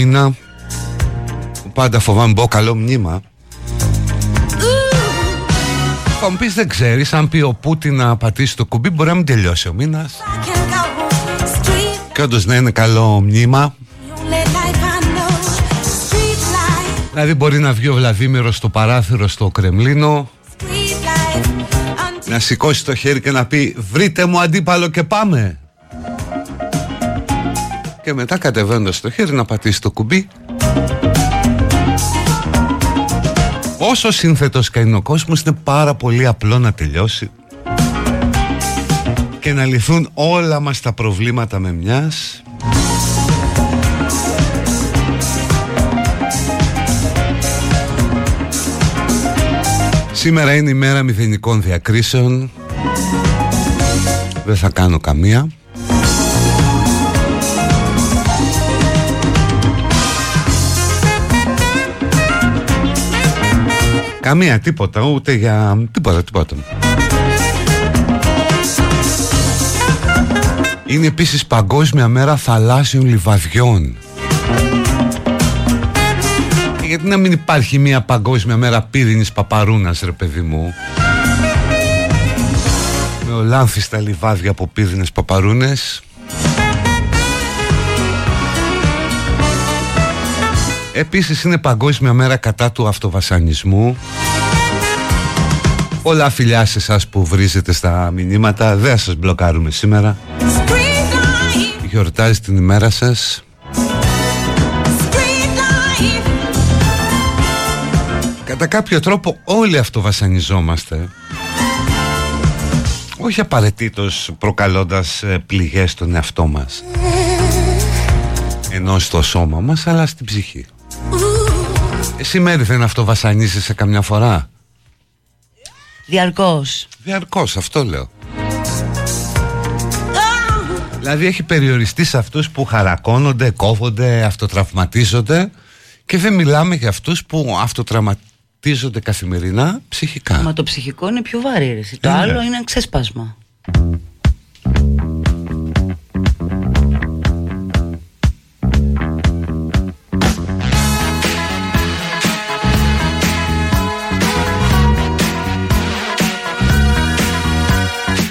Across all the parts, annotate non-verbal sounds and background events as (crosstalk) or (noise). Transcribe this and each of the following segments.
Καλό μήνα Πάντα φοβάμαι μπω καλό μνήμα. Θα μου πεις δεν ξέρεις Αν πει ο Πούτιν να πατήσει το κουμπί Μπορεί να μην τελειώσει ο μήνας. Και όντως να είναι καλό μνήμα. Δηλαδή μπορεί να βγει ο Βλαδίμηρος στο παράθυρο στο Κρεμλίνο Να σηκώσει το χέρι και να πει Βρείτε μου αντίπαλο και πάμε και μετά κατεβαίνοντας το χέρι να πατήσει το κουμπί. Όσο σύνθετος και είναι ο κόσμος είναι πάρα πολύ απλό να τελειώσει και να λυθούν όλα μας τα προβλήματα με μιας. Σήμερα είναι η μέρα μηδενικών διακρίσεων. Δεν θα κάνω καμία Καμία, τίποτα, ούτε για... τίποτα, τίποτα. Είναι επίσης Παγκόσμια Μέρα Θαλάσσιων Λιβαδιών. Γιατί να μην υπάρχει μια Παγκόσμια Μέρα Πύρινης Παπαρούνας, ρε παιδί μου; Με ολάνθιστα λιβάδια από πύρινες παπαρούνες. Επίσης είναι παγκόσμια μέρα κατά του αυτοβασανισμού. Πολλά φιλιά σε εσάς που βρίζετε στα μηνύματα. Δεν σας μπλοκάρουμε σήμερα. Γιορτάζει την ημέρα σας. Κατά κάποιο τρόπο όλοι αυτοβασανιζόμαστε. Όχι απαραίτητος προκαλώντας ε, πληγές στον εαυτό μας. Ενώ στο σώμα μας αλλά στην ψυχή εσύ Μέρη δεν αυτοβασανίζεσαι καμιά φορά; Διαρκώς Διαρκώς αυτό λέω Δηλαδή έχει περιοριστεί σε αυτούς που χαρακώνονται, κόβονται, αυτοτραυματίζονται και δεν μιλάμε για αυτούς που αυτοτραυματίζονται καθημερινά ψυχικά. Μα το ψυχικό είναι πιο βαρύ. Το ναι, άλλο είναι ξέσπασμα.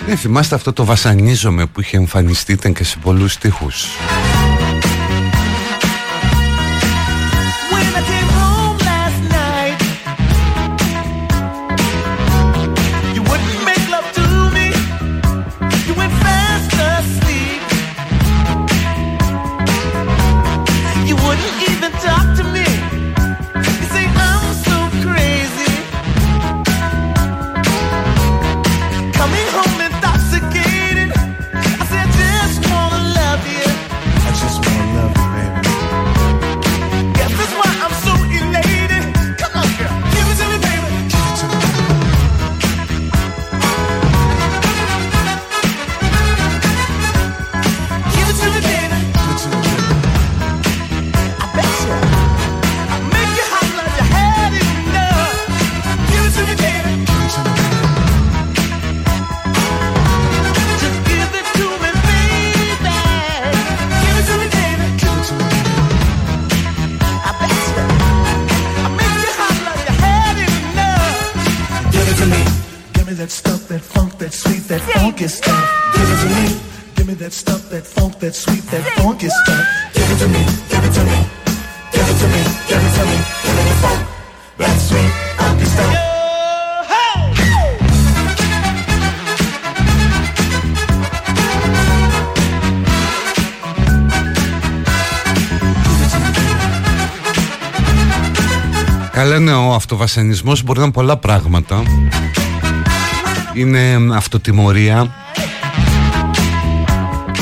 Δεν θυμάστε αυτό το βασανίζομαι που είχε εμφανιστεί ήταν και σε πολλούς στίχους. Ναι, ο αυτοβασανισμός μπορεί να είναι πολλά πράγματα. Είναι αυτοτιμωρία.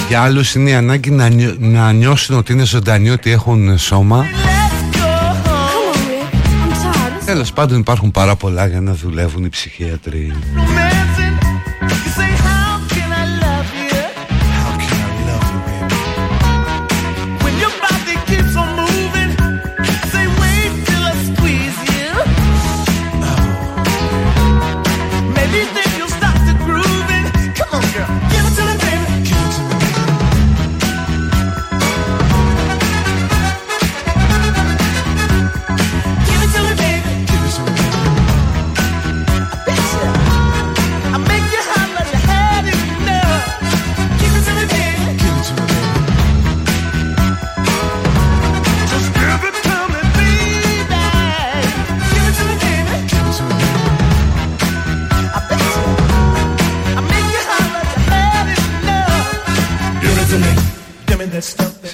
Για άλλους είναι η ανάγκη να, να νιώσουν ότι είναι ζωντανοί, ότι έχουν σώμα. Τέλος πάντων υπάρχουν πάρα πολλά για να δουλεύουν οι ψυχίατροι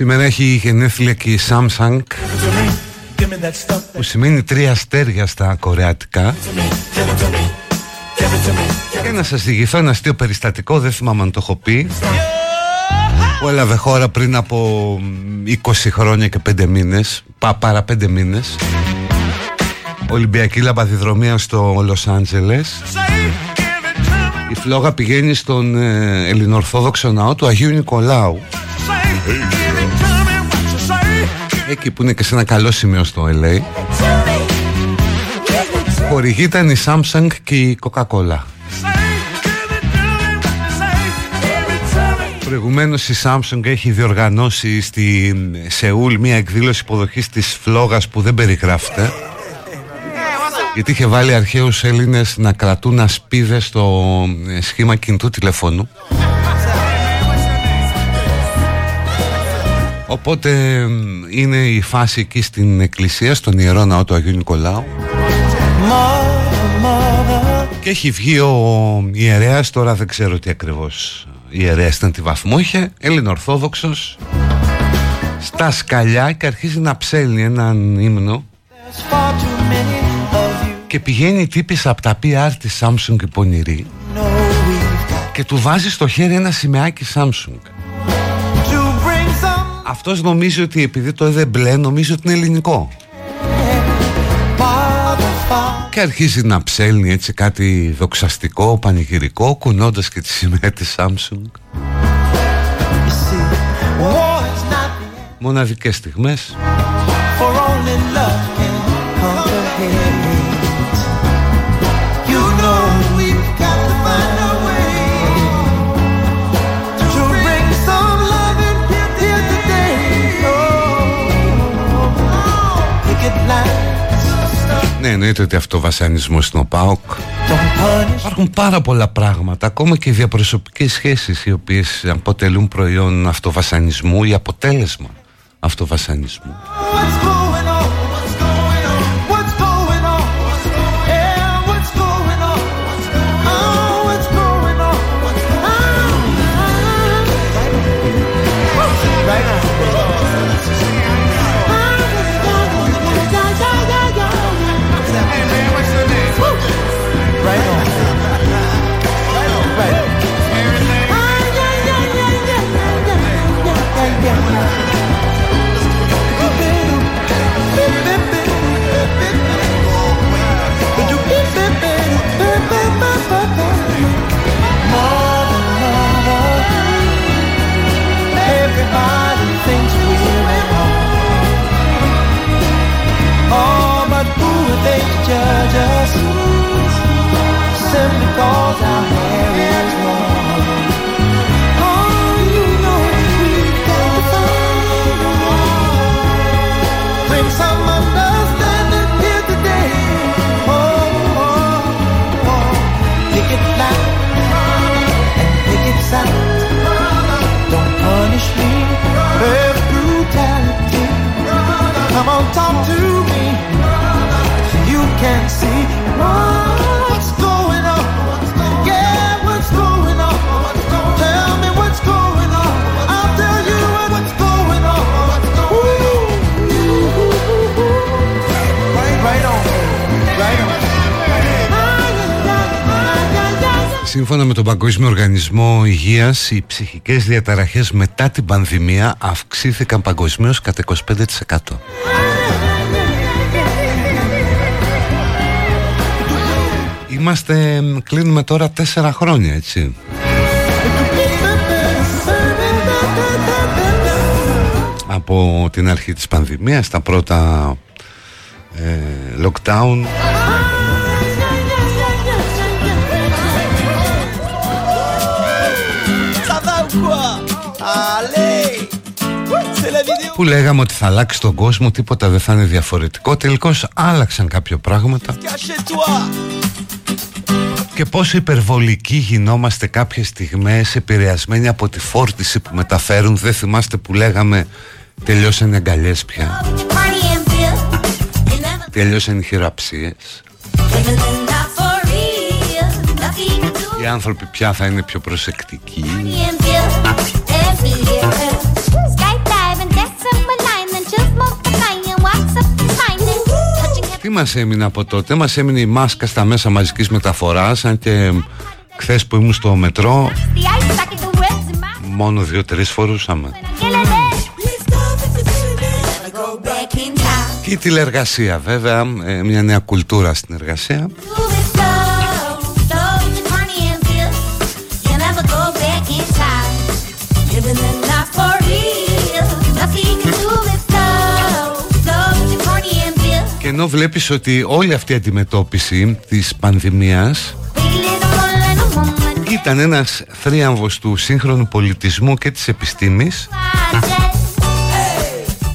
Σήμερα έχει γενέθλια και η Samsung που σημαίνει τρία αστέρια στα κορεατικά και να σας διηγηθώ ένα αστείο περιστατικό δεν θυμάμαι αν το έχω πει που έλαβε χώρα πριν από 20 χρόνια και 5 μήνες πά, παρά 5 μήνες. Ολυμπιακή λαμπαδιδρομία στο Λος Άντζελες. Η φλόγα πηγαίνει στον ε, ελληνορθόδοξο ναό του Αγίου Νικολάου Εκεί που είναι και σε ένα καλό σημείο στο LA Χορηγή ήταν η Samsung και η Coca-Cola. Προηγουμένως η Samsung έχει διοργανώσει στη Σεούλ μια εκδήλωση υποδοχής της φλόγας που δεν περιγράφεται. Γιατί είχε βάλει αρχαίους Έλληνες να κρατούν ασπίδες στο σχήμα κινητού τηλεφώνου Οπότε είναι η φάση εκεί στην εκκλησία, στον Ιερό Ναό του Αγίου Νικολάου. Και έχει βγει ο ιερέας, τώρα δεν ξέρω τι ακριβώς ιερέας ήταν, τι βαθμό είχε, Έλληνο-Ορθόδοξος στα σκαλιά και αρχίζει να ψέλνει έναν ύμνο. Και πηγαίνει η τύπης από τα PR της Samsung η πονηρή. Και του βάζει στο χέρι ένα σημαίακι Samsung αυτός νομίζει ότι επειδή το έδε μπλε νομίζει ότι είναι ελληνικό. Και αρχίζει να ψέλνει έτσι κάτι δοξαστικό, πανηγυρικό κουνώντας και τη σημαία της Samsung. Μοναδικές στιγμές Ναι, εννοείται ότι αυτό βασανισμό είναι ο ΠΑΟΚ. Υπάρχουν πάρα πολλά πράγματα, ακόμα και διαπροσωπικές σχέσεις οι οποίες αποτελούν προϊόν αυτοβασανισμού ή αποτέλεσμα αυτοβασανισμού. Παγκόσμιο Οργανισμό Υγείας, οι ψυχικές διαταραχές μετά την πανδημία αυξήθηκαν παγκοσμίως κατά 25%. Είμαστε, κλείνουμε τώρα τέσσερα χρόνια, έτσι. Από την αρχή της πανδημίας, τα πρώτα ε, lockdown που λέγαμε ότι θα αλλάξει τον κόσμο, τίποτα δεν θα είναι διαφορετικό. Τελικώς άλλαξαν κάποια πράγματα. Και πόσο υπερβολικοί γινόμαστε κάποιες στιγμές επηρεασμένοι από τη φόρτιση που μεταφέρουν. Δεν θυμάστε που λέγαμε τελειώσαν οι αγκαλιές πια. Τελειώσαν οι χειραψίες. Οι άνθρωποι πια θα είναι πιο προσεκτικοί. Τι μας έμεινε από τότε, μας έμεινε η μάσκα στα μέσα μαζικής μεταφοράς, αν και χθες που ήμουν στο μετρό, μόνο δύο-τρεις φορούσαμε. Και η τηλεργασία βέβαια, ε, μια νέα κουλτούρα στην εργασία. Ενώ βλέπεις ότι όλη αυτή η αντιμετώπιση της πανδημίας ήταν ένας θρίαμβος του σύγχρονου πολιτισμού και της επιστήμης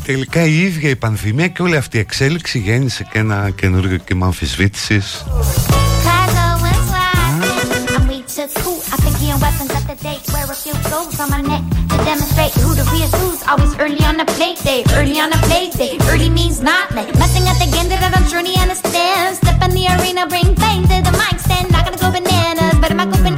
Τελικά η ίδια η πανδημία και όλη αυτή η εξέλιξη γέννησε και ένα καινούργιο κύμα αμφισβήτησης demonstrate who the real who's always early on a play day. Early on a play day. Early means not late. Messing at the game that I don't truly understand. Step in the arena, bring fame to the mic stand. Not gonna go bananas, but I'm go bananas.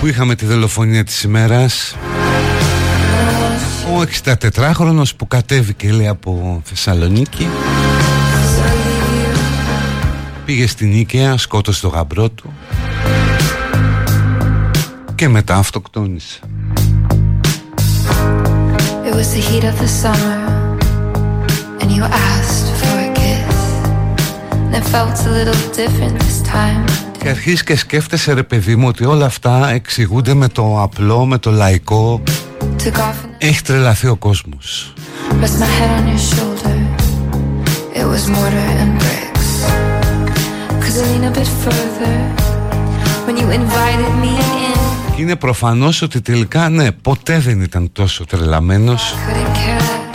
που είχαμε τη δολοφονία της ημέρας. Ο 64χρονος που κατέβηκε λέει από Θεσσαλονίκη. Πήγε στην Ίκαια, σκότωσε το γαμπρό του. Και μετά αυτοκτόνησε. It was the heat of the summer and you asked for a kiss. And it felt a little different this time και αρχίζει και σκέφτεσαι ρε παιδί μου ότι όλα αυτά εξηγούνται με το απλό, με το λαϊκό. Έχει τρελαθεί ο κόσμος. Και είναι προφανώς ότι τελικά ναι, ποτέ δεν ήταν τόσο τρελαμένος.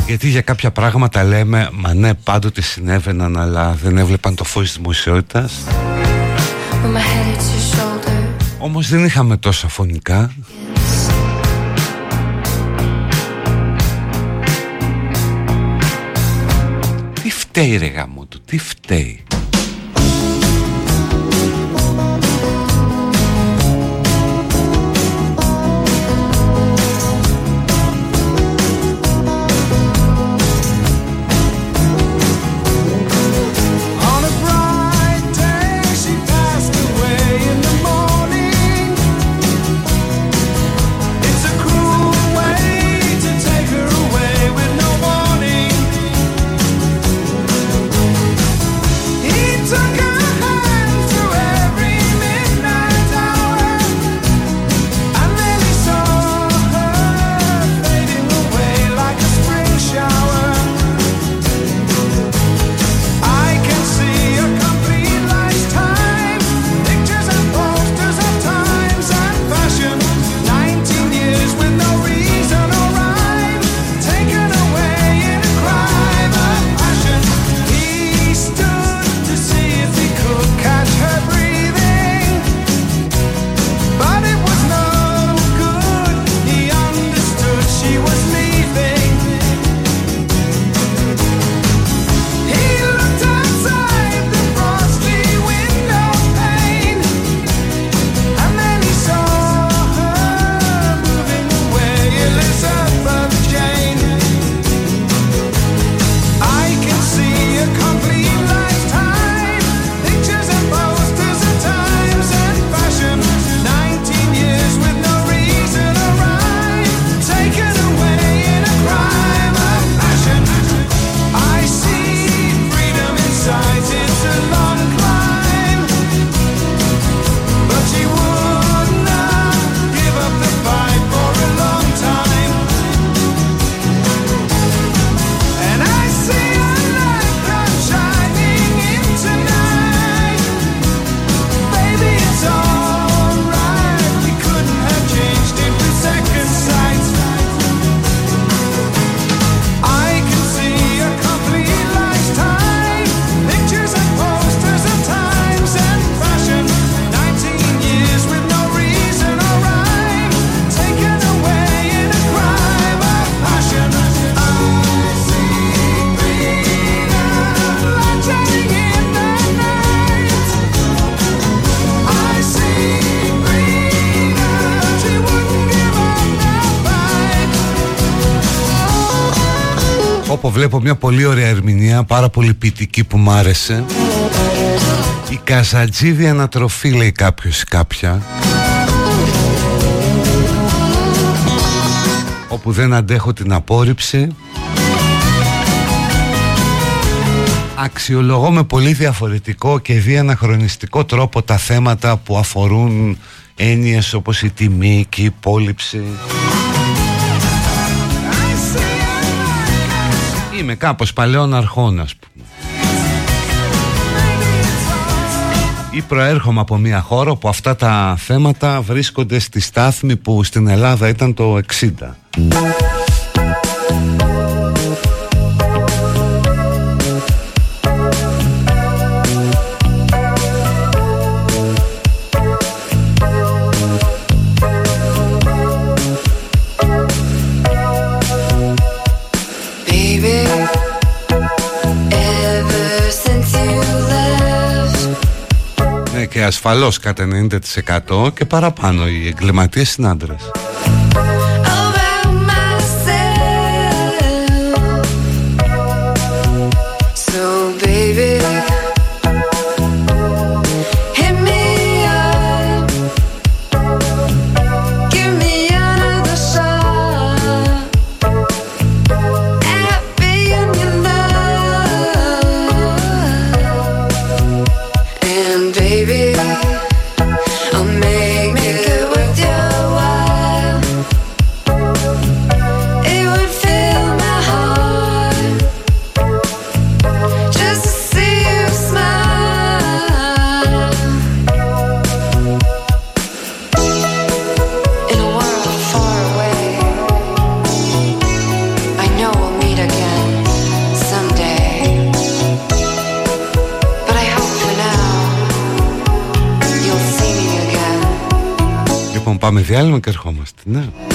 Γιατί για κάποια πράγματα λέμε, μα ναι πάντοτε συνέβαιναν αλλά δεν έβλεπαν το φως της δημοσιότητας όμως δεν είχαμε τόσα φωνικά. Τι φταίει ρε γάμο του, τι φταίει. Βλέπω μια πολύ ωραία ερμηνεία Πάρα πολύ ποιητική που μ' άρεσε. Η Καζατζίδη ανατροφή λέει κάποιος ή κάποια. Όπου δεν αντέχω την απόρριψη. Αξιολογώ με πολύ διαφορετικό και διαναχρονιστικό τρόπο τα θέματα που αφορούν έννοιες όπως η τιμή και η υπόλοιψη Είμαι κάπως παλαιών αρχών ας πούμε. Ή προέρχομαι από μια χώρα που αυτά τα θέματα βρίσκονται στη στάθμη που στην Ελλάδα ήταν το 60 ασφαλώς κατά 90% και παραπάνω οι εγκληματίες είναι άντρες. Διάλειμμα και ερχόμαστε. Ναι.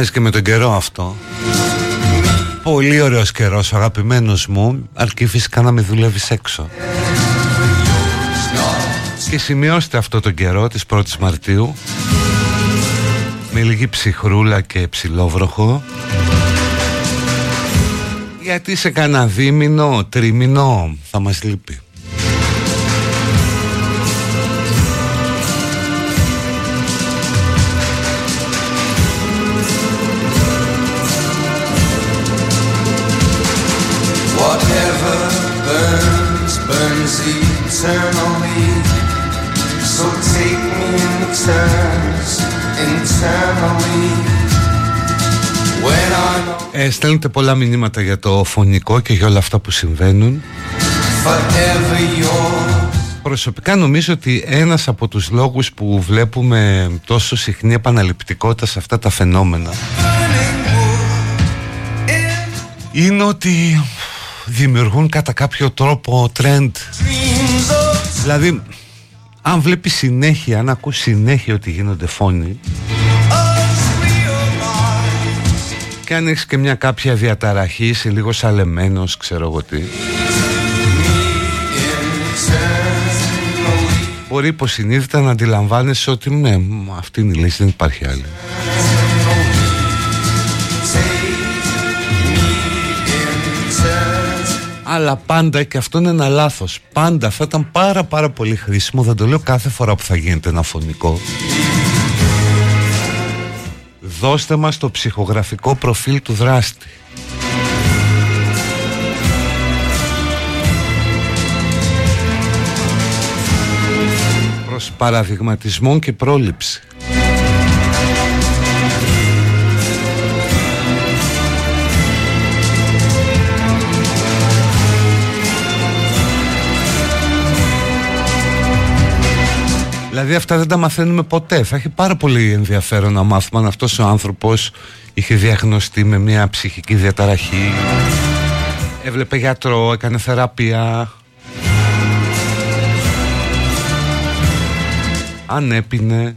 Ταιριάζει και με τον καιρό αυτό. Πολύ ωραίος καιρός αγαπημένος μου. Αρκεί φυσικά να με δουλεύεις έξω. Και σημειώστε αυτό τον καιρό της 1ης Μαρτίου. Με λίγη ψυχρούλα και ψηλόβροχο. Γιατί σε κανένα δίμηνο, τρίμηνο θα μας λείπει eternally. So take me in turns, internally. When I'm ε, Στέλνετε πολλά μηνύματα για το φωνικό και για όλα αυτά που συμβαίνουν forever yours. Προσωπικά νομίζω ότι ένας από τους λόγους που βλέπουμε τόσο συχνή επαναληπτικότητα σε αυτά τα φαινόμενα είναι ότι δημιουργούν κατά κάποιο τρόπο trend. Δηλαδή αν βλέπεις συνέχεια, αν ακούς συνέχεια ότι γίνονται φόνοι και αν έχεις και μια κάποια διαταραχή, είσαι λίγο σαλεμένος, ξέρω εγώ τι. Μπορεί υποσυνείδητα να αντιλαμβάνεσαι ότι ναι, μ, αυτή είναι η λύση, δεν υπάρχει άλλη Αλλά πάντα και αυτό είναι ένα λάθος Πάντα θα ήταν πάρα πάρα πολύ χρήσιμο Δεν το λέω κάθε φορά που θα γίνεται ένα φωνικό. Δώστε μας το ψυχογραφικό προφίλ του δράστη. Προς παραδειγματισμό και πρόληψη Δηλαδή αυτά δεν τα μαθαίνουμε ποτέ. Θα έχει πάρα πολύ ενδιαφέρον να μάθουμε αν αυτός ο άνθρωπος είχε διαγνωστεί με μια ψυχική διαταραχή. Έβλεπε γιατρό, έκανε θεραπεία. Αν έπινε.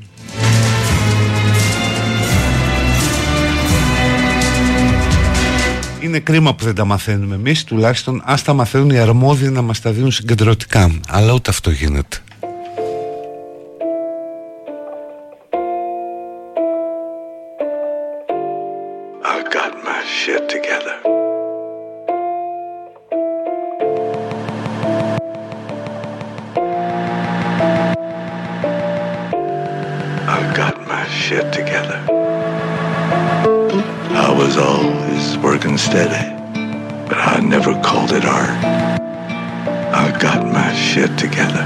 Είναι κρίμα που δεν τα μαθαίνουμε εμείς Τουλάχιστον ας τα μαθαίνουν οι αρμόδιοι να μας τα δίνουν συγκεντρωτικά Αλλά ούτε αυτό γίνεται shit together. I was always working steady, but I never called it art. I got my shit together.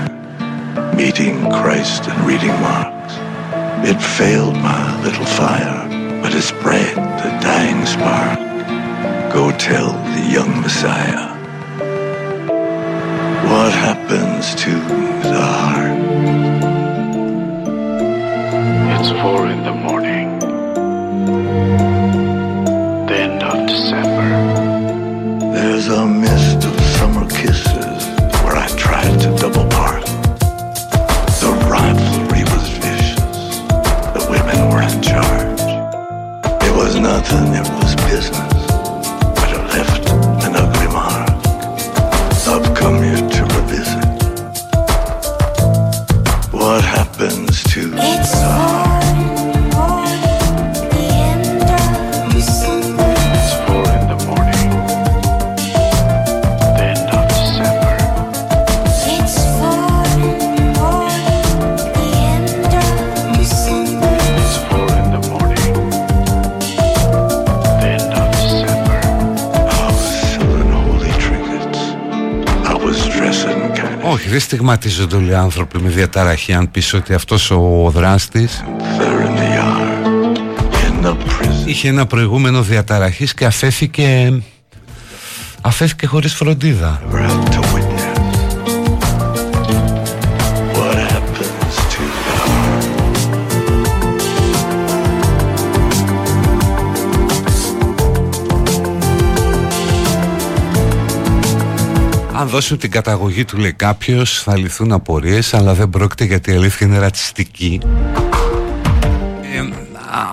Meeting Christ and reading Marx. It failed my little fire, but it spread the dying spark. Go tell the young Messiah what happens to the heart. It's four in the morning. Στιγματίζονται όλοι οι άνθρωποι με διαταραχή αν πεις ότι αυτός ο δράστης there in the yard. In the prison. είχε ένα προηγούμενο διαταραχής και αφέθηκε αφέθηκε χωρίς φροντίδα Αν δώσουν την καταγωγή του λέει κάποιος θα λυθούν απορίες αλλά δεν πρόκειται γιατί η αλήθεια είναι ρατσιστική. Ε,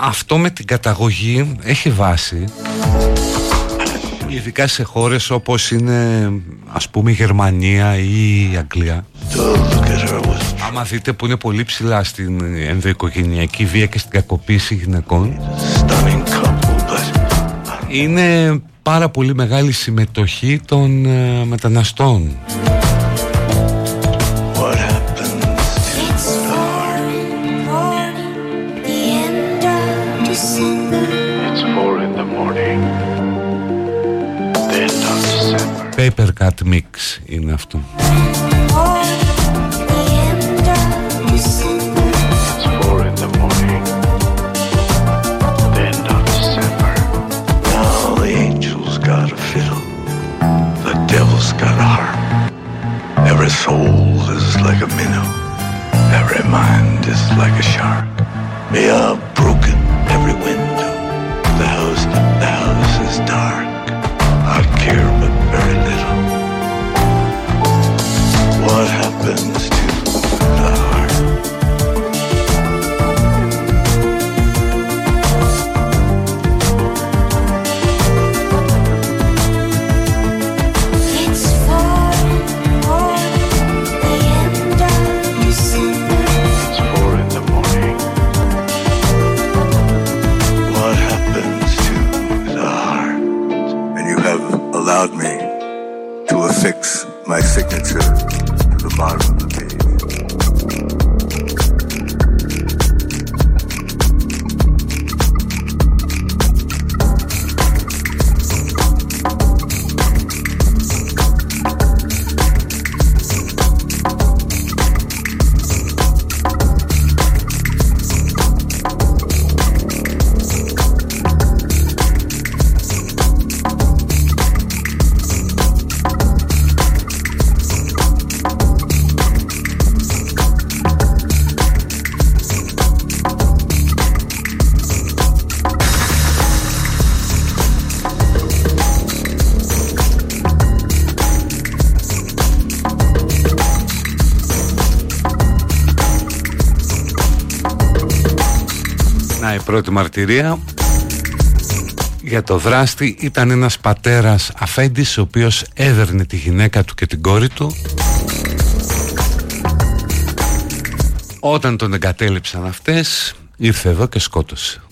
αυτό με την καταγωγή έχει βάση. Ειδικά σε χώρες όπως είναι ας πούμε η Γερμανία ή η Αγγλία. To look at her was άμα δείτε που είναι πολύ ψηλά στην ενδοοικογενειακή βία και στην κακοποίηση γυναικών stunning couple, but είναι Πάρα πολύ μεγάλη συμμετοχή των ε, μεταναστών. Paper Cut Mix είναι αυτό. Πρώτη μαρτυρία για το δράστη ήταν ένας πατέρας αφέντης ο οποίος έδερνε τη γυναίκα του και την κόρη του. Όταν τον εγκατέλειψαν αυτές ήρθε εδώ και σκότωσε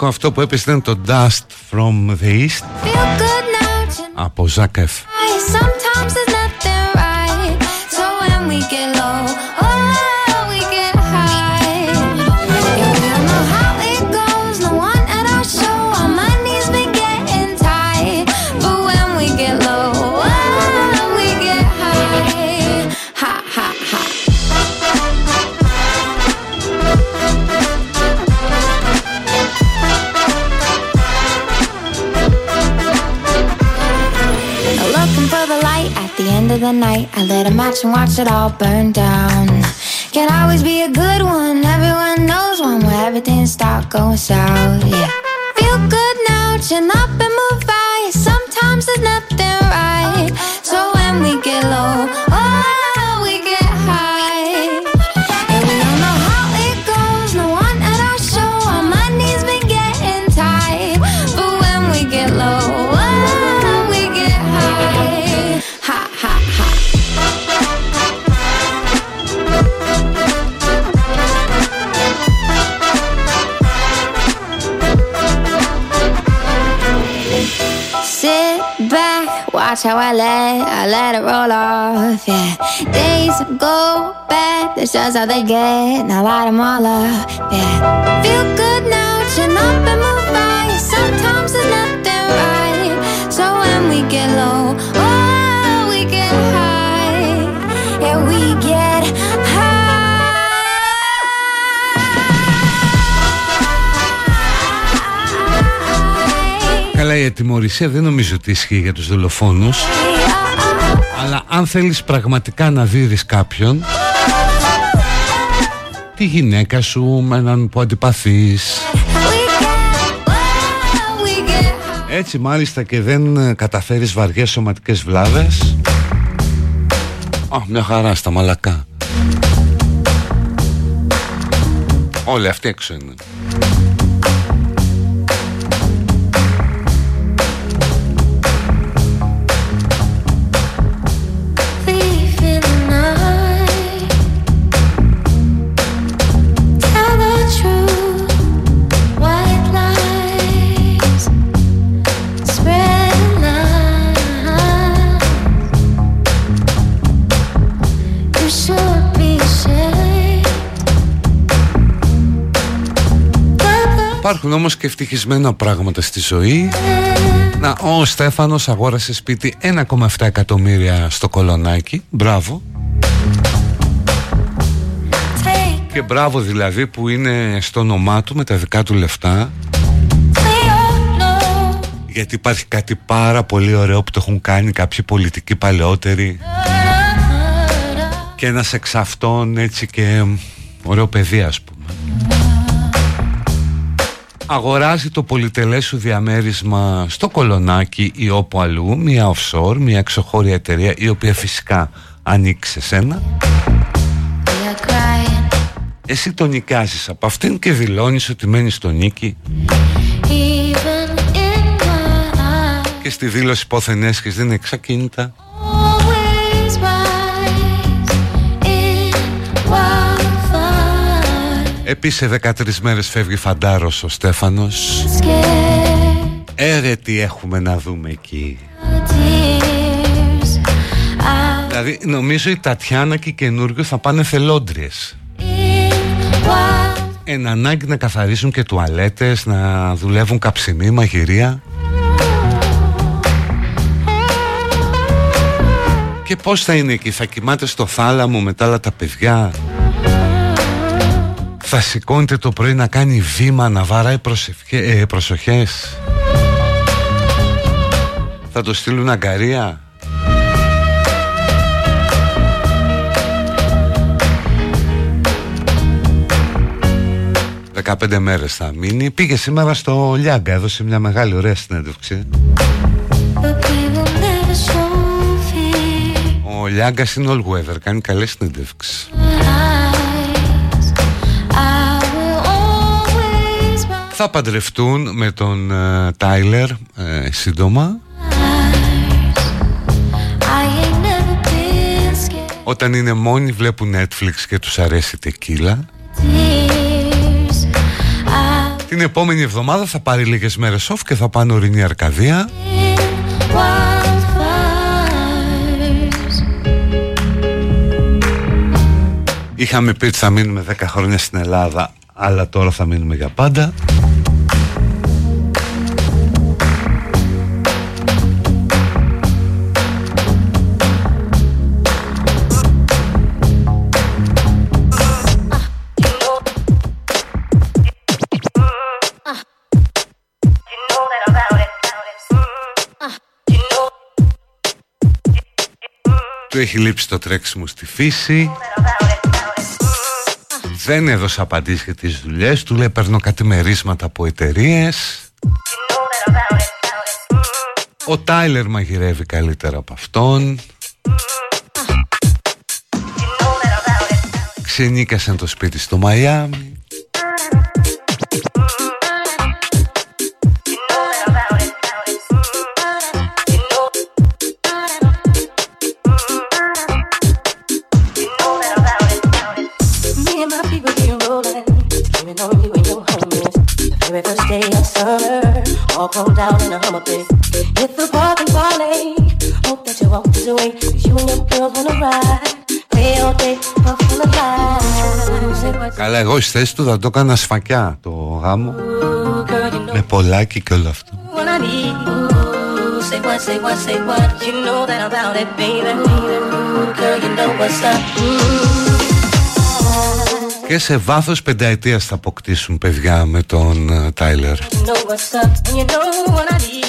Είναι αυτό που έπεσε το Dust from the East. Από Ζάκεφ. The night. I lit a match and watched it all burn down. Can't always be a good one. Everyone knows one where everything start going south. Yeah. Feel good now, chin up watch how I let, I let it roll off. Yeah, days go bad, that's just how they get. Now light 'em all up. Yeah, feel good now, chin up and move by. Sometimes nothing Καλά η ατιμορρησία δεν νομίζω ότι ισχύει για τους δολοφόνους. Αλλά αν θέλεις πραγματικά να δίδεις κάποιον Τη γυναίκα σου με έναν που αντιπαθείς. Έτσι μάλιστα και δεν ε, καταφέρεις βαριές σωματικές βλάβες. Α, μια χαρά στα μαλακά. Όλοι αυτοί έξω είναι Υπάρχουν όμως και ευτυχισμένα πράγματα στη ζωή. Να, ο Στέφανος αγόρασε σπίτι 1,7 εκατομμύρια στο Κολονάκι. Μπράβο. Take Και μπράβο δηλαδή που είναι στο όνομά του με τα δικά του λεφτά. We all know. Γιατί υπάρχει κάτι πάρα πολύ ωραίο που το έχουν κάνει κάποιοι πολιτικοί παλαιότεροι. Και ένας εξ αυτών έτσι και ωραίο παιδί ας πούμε Αγοράζει το πολυτελές σου διαμέρισμα στο Κολονάκι ή όπου αλλού Μια offshore, μια εξωχώρια εταιρεία η οποία φυσικά ανήκει σε σένα We are crying. Εσύ το νοικιάζεις από αυτήν και δηλώνεις ότι μένεις στο νίκη Even in my eyes. Και στη δήλωση πόθεν έσχες δεν είναι εξακίνητα Always rise in wildfire. Επίσης σε 13 μέρες φεύγει φαντάρος ο Στέφανος. Scared Έρε τι έχουμε να δούμε εκεί. Tears out Δηλαδή νομίζω η Τατιάνα και η καινούργιο θα πάνε θελόντριες. In wild. Εν ανάγκη να καθαρίσουν και τουαλέτες Να δουλεύουν καψιμί, μαγειρία. Και πώς θα είναι εκεί Θα κοιμάται στο θάλαμο με τα άλλα τα παιδιά Θα σηκώνεται το πρωί να κάνει βήμα Να βαράει προσευχέ, ε, προσοχές; Θα το στείλουν αγκαρία; 15 μέρες θα μείνει Πήγε σήμερα στο Λιάγκα Έδωσε μια μεγάλη ωραία συνέντευξη But we will never show fear. Ο Λιάγκας είναι all weather Κάνει καλές συνέντευξεις Θα παντρευτούν με τον ε, Τάιλερ ε, σύντομα I ain't never been scared. Όταν είναι μόνοι βλέπουν Netflix και τους αρέσει τεκίλα tears. I've Την επόμενη εβδομάδα θα πάρει λίγες μέρες off και θα πάνε ορεινή Αρκαδία been wildfires. Είχαμε πει ότι θα μείνουμε 10 χρόνια στην Ελλάδα αλλά τώρα θα μείνουμε για πάντα. Του έχει λείψει το τρέξιμο στη φύση Δεν έδωσε απαντήσεις για τις δουλειές Του. Λέει παίρνω κάτι μερίσματα από εταιρείες. Ο Τάιλερ μαγειρεύει καλύτερα από αυτόν. Ξενίκασαν το σπίτι στο Μαϊάμι all cold down in a Hummer pit. Hit the park and parlay. Hope that you walk this way, 'cause you and your girls wanna ride. Play all day, puff full of lies. Say what Καλά εγώ στη θέση του θα το έκανα σφακιά το γάμο you girl, you know Με πολλάκι και όλο αυτό what Και σε βάθος πενταετίας θα αποκτήσουν παιδιά με τον ε, Τάιλερ You know what's up, and you know what I need.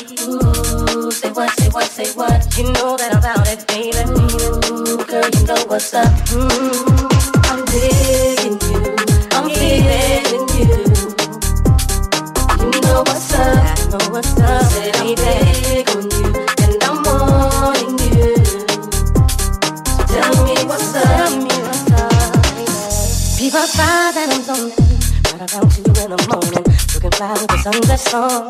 Fly with the sunset song.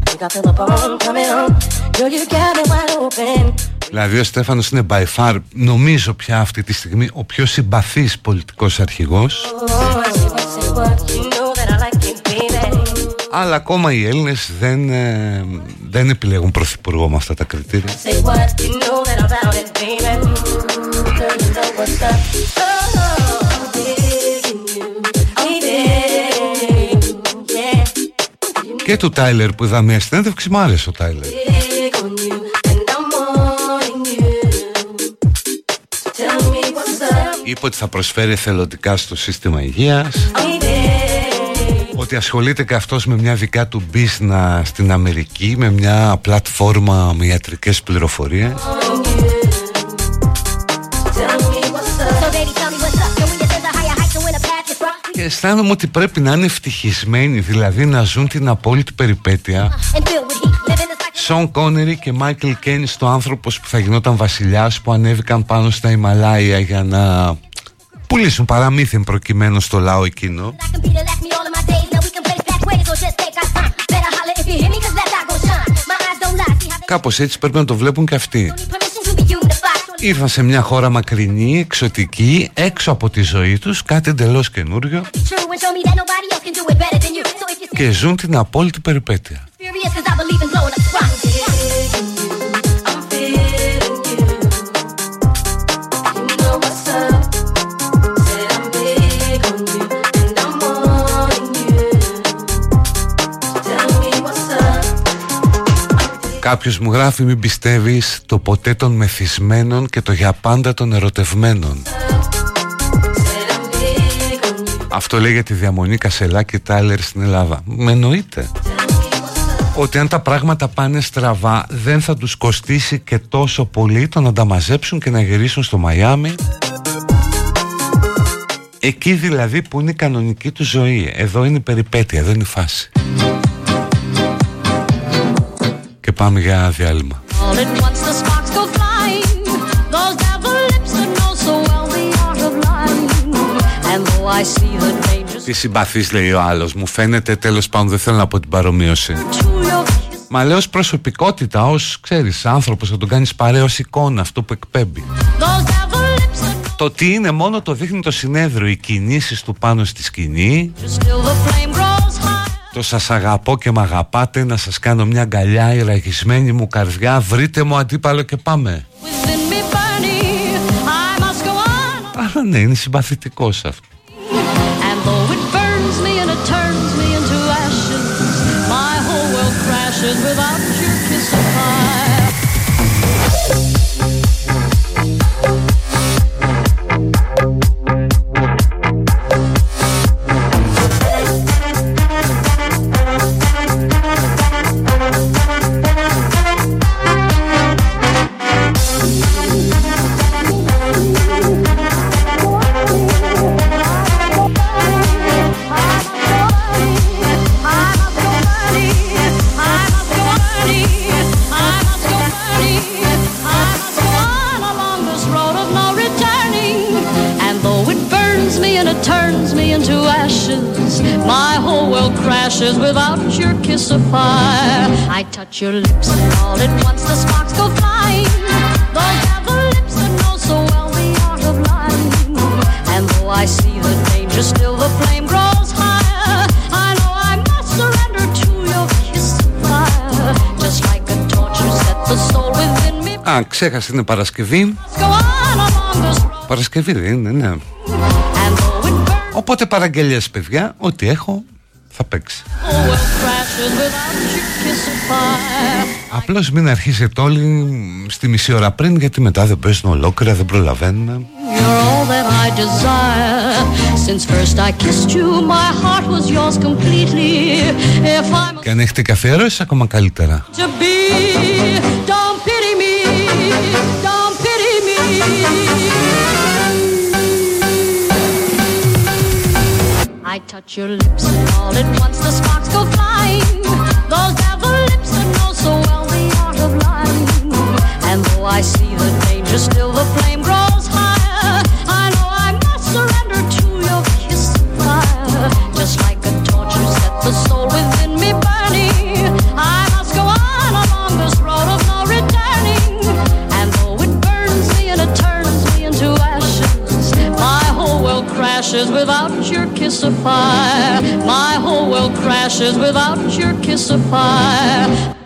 I think I feel a bone coming on. Girl, you got me wide open. Δηλαδή ο Στέφανος είναι by far νομίζω πια αυτή τη στιγμή ο πιο συμπαθής πολιτικός αρχηγός Oh, say what, say what. You know that I like it, baby. Αλλά ακόμα οι Έλληνες δεν, ε, δεν επιλέγουν πρωθυπουργό με αυτά τα κριτήρια Say what, you know Και του Τάιλερ που είδα μια συνέντευξη μου άρεσε ο Τάιλερ Dig on you, and I'm wanting you. So tell me what's up. Είπε ότι θα προσφέρει εθελοντικά στο σύστημα υγείας I'm digging. Ότι ασχολείται και αυτός με μια δικά του business στην Αμερική Με μια πλατφόρμα με ιατρικές πληροφορίες Και αισθάνομαι ότι πρέπει να είναι ευτυχισμένοι Δηλαδή να ζουν την απόλυτη περιπέτεια And filled with heat. Live in the cycle. Σον Κόνερι και Μάικλ Κένι στο άνθρωπος που θα γινόταν βασιλιάς που ανέβηκαν πάνω στα Ιμαλάια για να πουλήσουν παραμύθι προκειμένου στο λαό εκείνο. I can be the last me all of my days. Now we can place back ways, so just take our time. Better holler if you hear me, cause that I go shine. My eyes don't lie. See how they Κάπως έτσι πρέπει να το βλέπουν και αυτοί. Need permission to be unified. Ήρθαν σε μια χώρα μακρινή, εξωτική, έξω από τη ζωή τους, κάτι εντελώς καινούριο True and show me that nobody else can do it better than you. So if you're και ζουν την απόλυτη περιπέτεια. Κάποιος μου γράφει μην πιστεύεις το ποτέ των μεθυσμένων και το για πάντα των ερωτευμένων. Said I'm big on you. Αυτό λέει για τη διαμονή Κασελάκη Τάιλερ στην Ελλάδα. Με εννοείται. Ότι αν τα πράγματα πάνε στραβά δεν θα τους κοστίσει και τόσο πολύ το να τα μαζέψουν και να γυρίσουν στο Μαϊάμι. Εκεί δηλαδή που είναι η κανονική του ζωή. Εδώ είναι η περιπέτεια, εδώ είναι η φάση. Και πάμε για διάλειμμα. All at once the sparks go flying. Those devil lips that know so well the art of lying. And though I see the dangers Τι συμπαθής λέει ο άλλος Μου φαίνεται τέλος πάντων δεν θέλω να πω την παρομοίωση to your kiss, Μα λέω ως προσωπικότητα Ως ξέρεις άνθρωπος θα τον κάνεις παρέα ως εικόνα Αυτό που εκπέμπει those devil lips that know Το τι είναι μόνο το δείχνει το συνέδριο Οι κινήσεις του πάνω στη σκηνή Το σας αγαπώ και μ' αγαπάτε Να σας κάνω μια αγκαλιά Η ραγισμένη μου καρδιά. Βρείτε μου αντίπαλο και πάμε Within me burning, I must go on. Αλλά ναι είναι συμπαθητικός αυτός. And crashes without your kiss of fire. I touch your lips and all at once the sparks go flying. Those devil lips that know so well the art of lying. And though I see the danger, still the flame grows higher. I know I must surrender to your kiss of fire. Just like a torch you set the soul within me. Α, ξέχασε είναι Παρασκευή. Go on along this road. Παρασκευή δεν είναι, ναι. And though it burns, Οπότε παραγγελίες παιδιά, ό,τι έχω θα παίξει. the whole world crashes without your kiss of fire. Απλώς μην αρχίσετε όλοι στη μισή ώρα πριν γιατί μετά δεν παίζουν ολόκληρα, δεν προλαβαίνουμε. You're all that I desire. Since first I kissed you, my heart was yours completely. If I'm Και αν έχετε καθιέρωση ακόμα καλύτερα. to be, Touch your lips and all at once the sparks go flying. Those devil lips that know so well the art of lying. And though I see the danger, still the flame grows without your kiss of fire.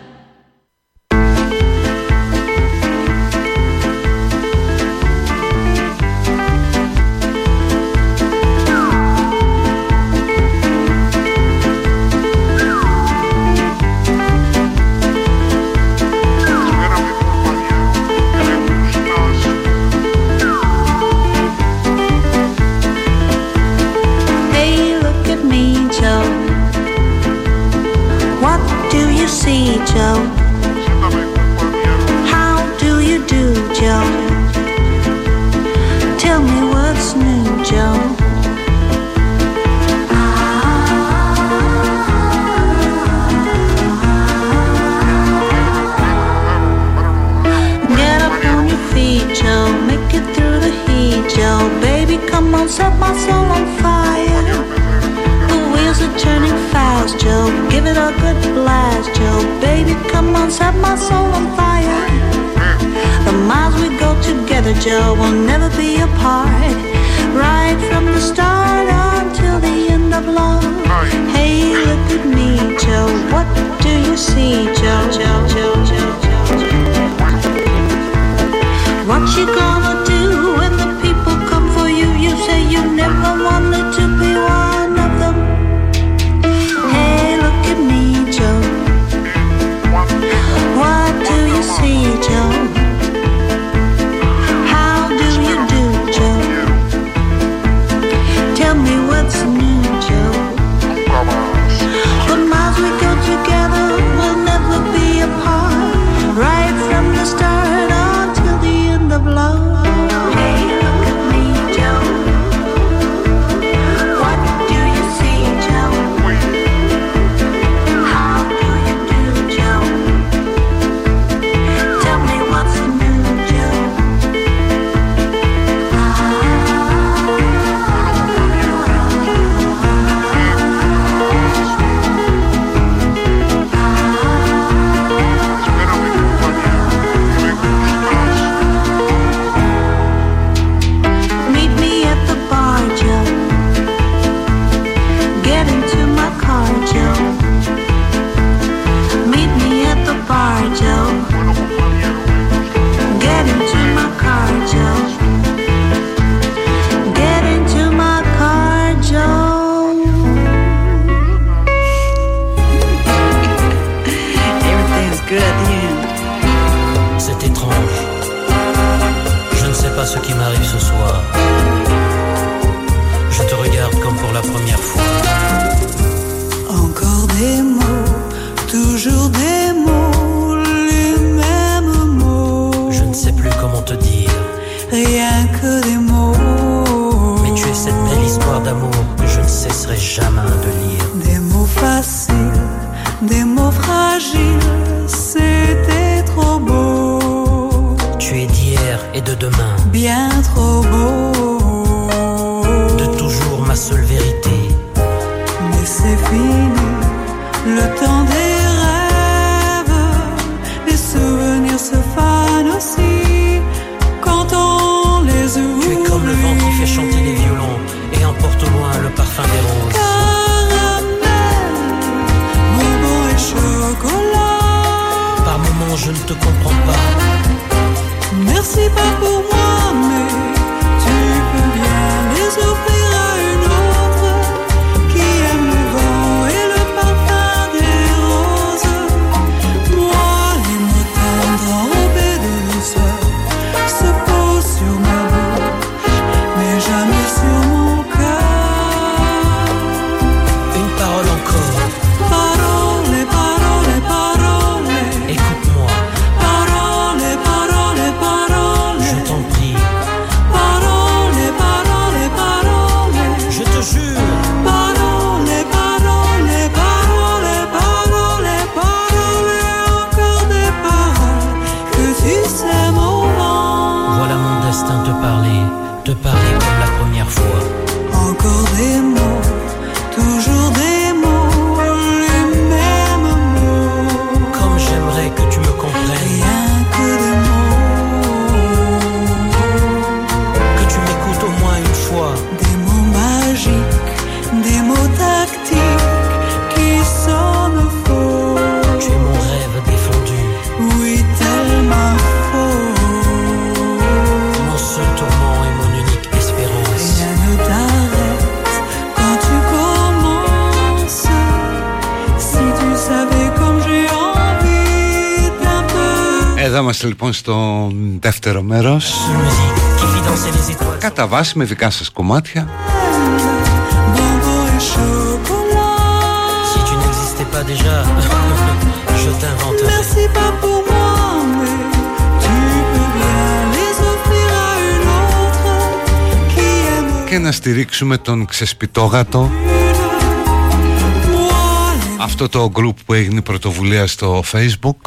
rien que des mots. Mais tu es cette belle histoire d'amour que je ne cesserai jamais de lire. Des mots faciles, des mots fragiles, c'était trop beau. Tu es d'hier et de demain. Bien trop στο δεύτερο μέρος. Κατά βάση με δικά σας κομμάτια. (laughs) Και να στηρίξουμε τον ξεσπιτόγατο. Αυτό το group που έγινε πρωτοβουλία στο facebook.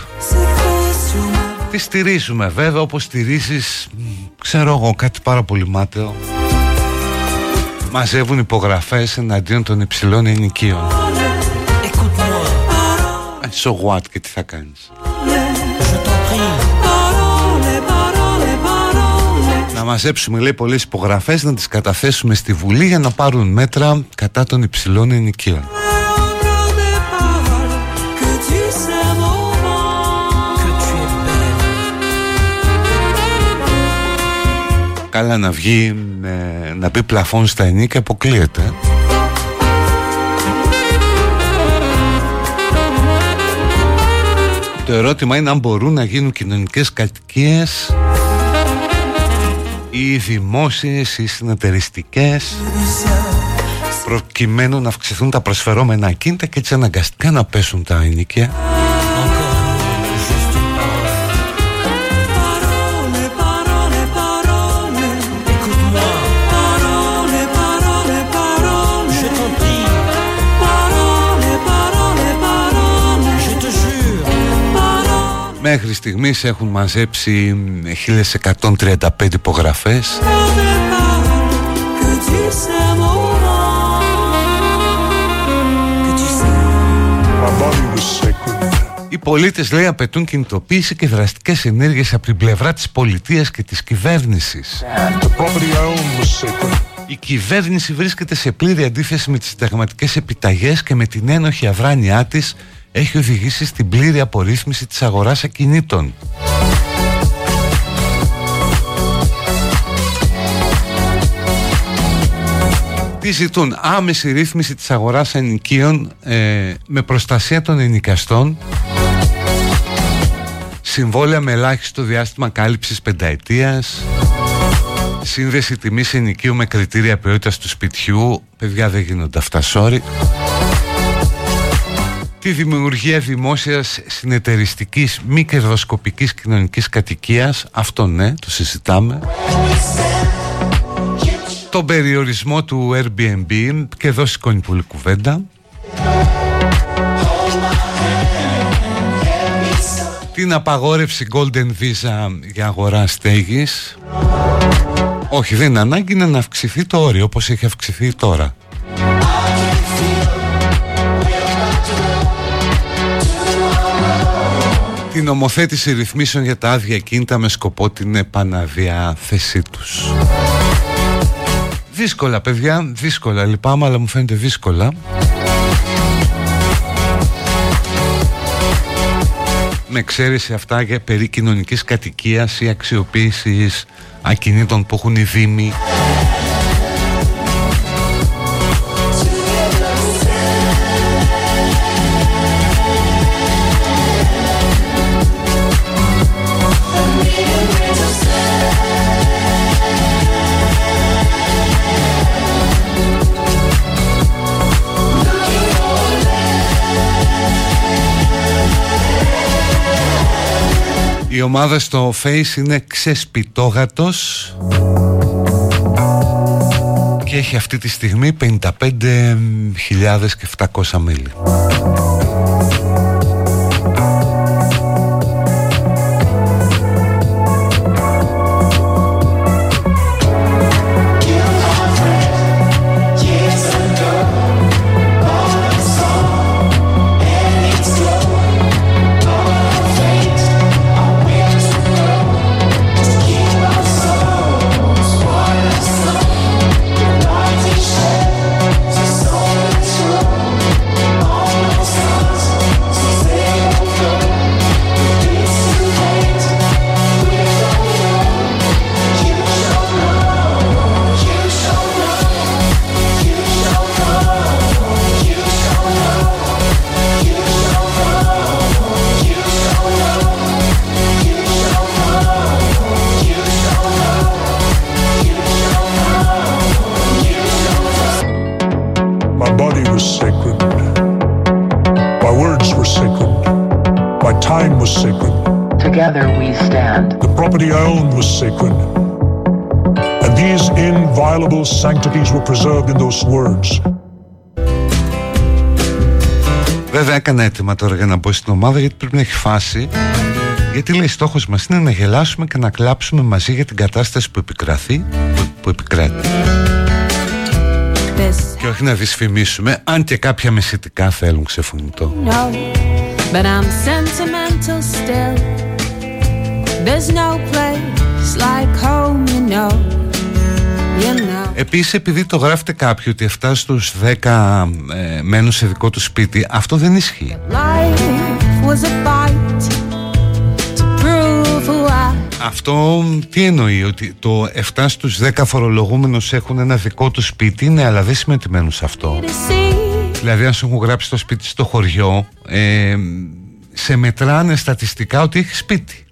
Τη στηρίζουμε βέβαια όπως στηρίζεις μ, Ξέρω εγώ κάτι πάρα πολύ μάταιο Μαζεύουν υπογραφές εναντίον των υψηλών ενοικίων Écoute-moi, Ε, So what και τι θα κάνεις je t'en prie. parole, parole, parole. Να μαζέψουμε λέει πολλές υπογραφές Να τις καταθέσουμε στη Βουλή για να πάρουν μέτρα κατά των υψηλών ενοικίων Καλά να βγει ε, να μπει πλαφόν στα ενίκια αποκλείεται. Το ερώτημα είναι αν μπορούν να γίνουν κοινωνικές κατοικίες ή δημόσιες ή συνεταιριστικές προκειμένου να αυξηθούν τα προσφερόμενα ακίνητα και έτσι αναγκαστικά να πέσουν τα ενοικία Μέχρι στιγμής έχουν μαζέψει 1135 υπογραφές des paroles que tu sais mon nom. Que tu sais. My body was sacred. Οι πολίτες λέει απαιτούν κινητοποίηση και δραστικές ενέργειες από την πλευρά της πολιτείας και της κυβέρνησης. The property I owned was sacred. Η κυβέρνηση βρίσκεται σε πλήρη αντίθεση με τις συνταγματικές επιταγές και με την ένοχη αδράνειά της έχει οδηγήσει στην πλήρη απορρίθμιση της αγοράς ακινήτων. Τι ζητούν άμεση ρύθμιση της αγοράς ενοικίων ε, με προστασία των ενοικαστών συμβόλαια με ελάχιστο διάστημα κάλυψης πενταετίας σύνδεση τιμής ενοικίου με κριτήρια ποιότητας του σπιτιού παιδιά δεν γίνονται αυτά sorry τη δημιουργία δημόσιας συνεταιριστικής μη κερδοσκοπικής κοινωνικής κατοικίας αυτό ναι το συζητάμε. Τον περιορισμό του Airbnb και εδώ σηκώνει πολύ κουβέντα. Την απαγόρευση Golden Visa για αγορά στέγης. Όχι δεν είναι ανάγκη είναι να αυξηθεί το όριο όπως έχει αυξηθεί τώρα την νομοθέτηση ρυθμίσεων για τα άδεια κίνητα με σκοπό την επαναδιάθεσή τους. Δύσκολα παιδιά, δύσκολα. Λυπάμαι αλλά μου φαίνεται δύσκολα. Με εξαίρεση αυτά για περί κοινωνικής κατοικίας ή αξιοποίησης ακινήτων που έχουν οι δήμοι Η ομάδα στο Face είναι ξεσπιτόγατος και έχει αυτή τη στιγμή 55.700 μέλη. Έτοιμα τώρα για να μπω στην ομάδα γιατί πρέπει να έχει φάση γιατί λέει στόχος μας είναι να γελάσουμε και να κλάψουμε μαζί για την κατάσταση που επικραθεί που, που επικράτει και όχι να δυσφημίσουμε αν και κάποια μεσητικά θέλουν ξεφωνητό No, but I'm sentimental still. There's no place like home, you know. You know. Επίσης επειδή το γράφετε κάποιοι ότι 7 στους 10 ε, μένουν σε δικό του σπίτι αυτό δεν ισχύει Life was a fight to prove who I Αυτό τι εννοεί, ότι το 7 στους 10 φορολογούμενους έχουν ένα δικό τους σπίτι, ναι, αλλά δεν σημαίνει ότι μένουν σε αυτό. see; Δηλαδή, αν σου έχουν γράψει το σπίτι στο χωριό, ε, σε μετράνε στατιστικά ότι έχει σπίτι.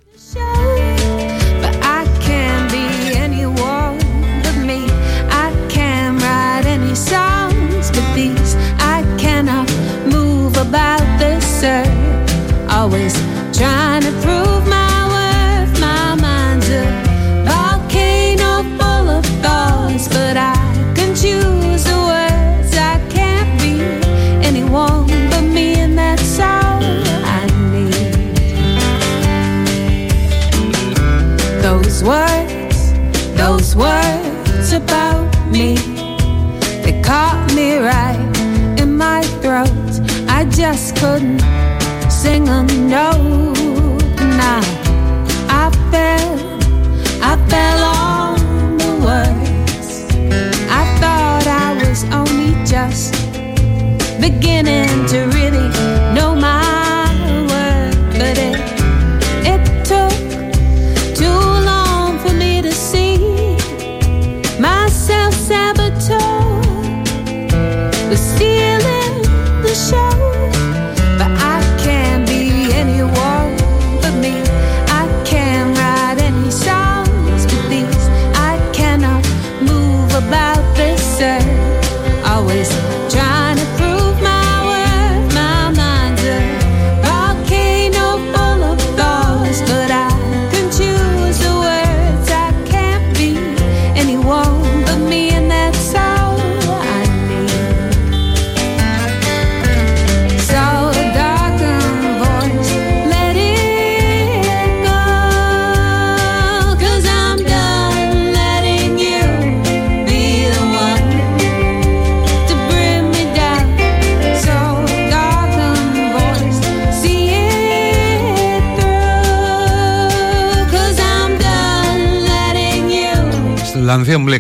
sudden a note.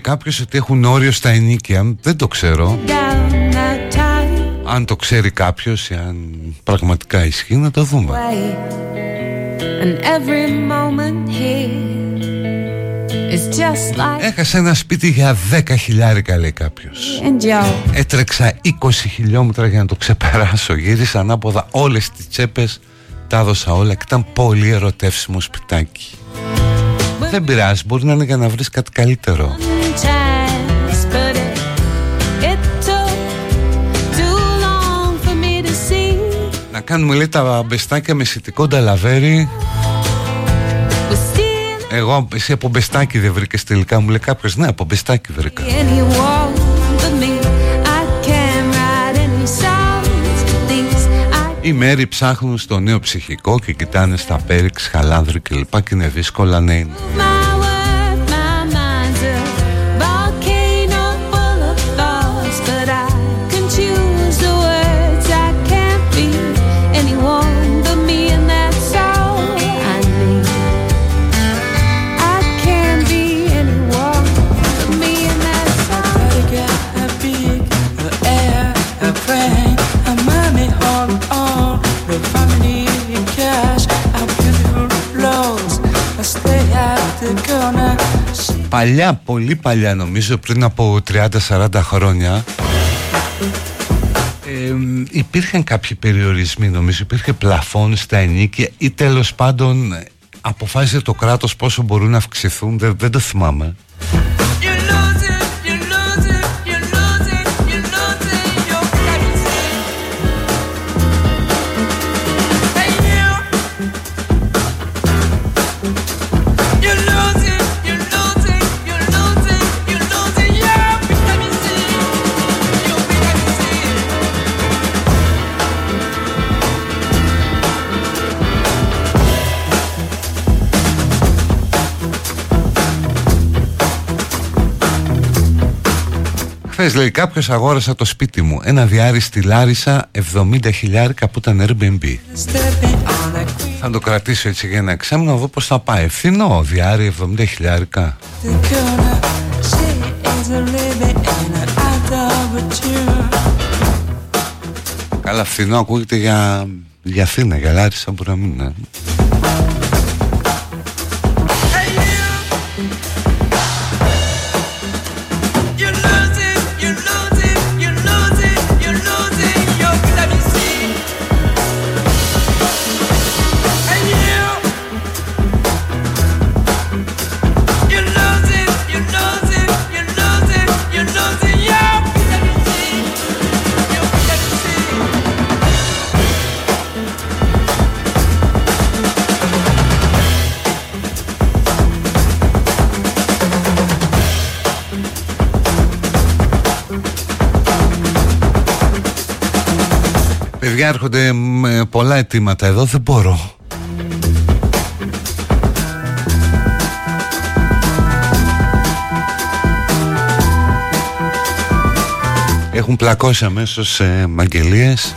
Ολλανδία μου λέει κάποιος ότι έχουν όριο στα ενίκια. Δεν το ξέρω. down that time. Αν το ξέρει κάποιος ή αν πραγματικά ισχύει, να το δούμε. way. And every moment here is just like Έχασα ένα σπίτι για 10 χιλιάρικα, λέει κάποιος. enjoy. Έτρεξα 20 χιλιόμετρα για να το ξεπεράσω. Γύρισα ανάποδα όλες τις τσέπες. Τα έδωσα όλα και ήταν πολύ ερωτεύσιμο σπιτάκι. Δεν πειράζει, μπορεί να είναι για να βρεις κάτι καλύτερο. Κάνουμε λέει τα μπεστάκια με σιτικό νταλαβέρι Εγώ, εσύ από μπεστάκι δεν βρήκες τελικά Μου λέει κάποιος, ναι από μπεστάκι βρήκα anyone but me. I can't write any songs. These I Οι μέρη ψάχνουν στο νέο ψυχικό Και κοιτάνε στα πέριξ, χαλάνδρου κλπ Και είναι δύσκολα να είναι Παλιά, πολύ παλιά νομίζω Πριν από 30-40 χρόνια ε, Υπήρχαν κάποιοι περιορισμοί Νομίζω. Υπήρχε πλαφόν στα ενίκια Ή τέλος πάντων ε, Αποφάσισε το κράτος πόσο μπορούν να αυξηθούν Δεν, δεν το θυμάμαι Χθες λέει κάποιος αγόρασα το σπίτι μου. Ένα διάρρη στη Λάρισα 70 χιλιάρικα που ήταν Airbnb. Θα το κρατήσω έτσι για ένα εξάμεινο Να δω πως θα πάει. Ευθυνό διάρρη 70 χιλιάρικα. The corner, she is a living in an adultery. Καλά φθηνό ακούγεται για, για Αθήνα Για Λάρισα μπορεί να μην είναι Παιδιά έρχονται με πολλά αιτήματα εδώ Δεν μπορώ. Έχουν πλακώσει αμέσως ε, μαγγελίες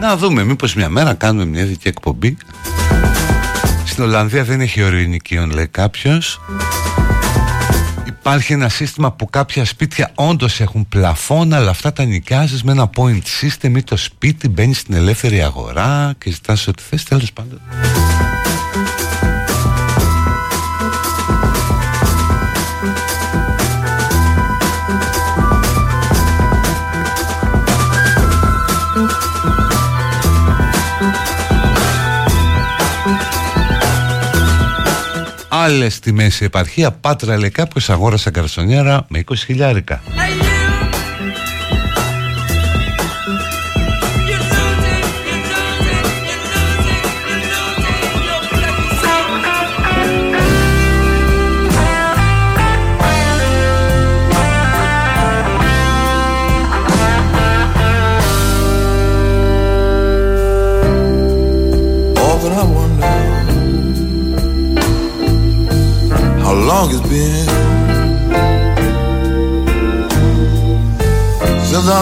Να δούμε μήπως μια μέρα κάνουμε μια δική εκπομπή. Στην Ολλανδία δεν έχει όριο ενοικίων λέει κάποιος Υπάρχει ένα σύστημα που κάποια σπίτια όντως έχουν πλαφόν αλλά αυτά τα νοικιάζεις με ένα point system ή το σπίτι μπαίνεις στην ελεύθερη αγορά και ζητάς ό,τι θες τέλος πάντων Άλλες στη μέση επαρχία, Πάτρα λέει κάποιος αγόρασε καρσονιέρα με 20 χιλιάρικα.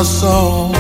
our soul.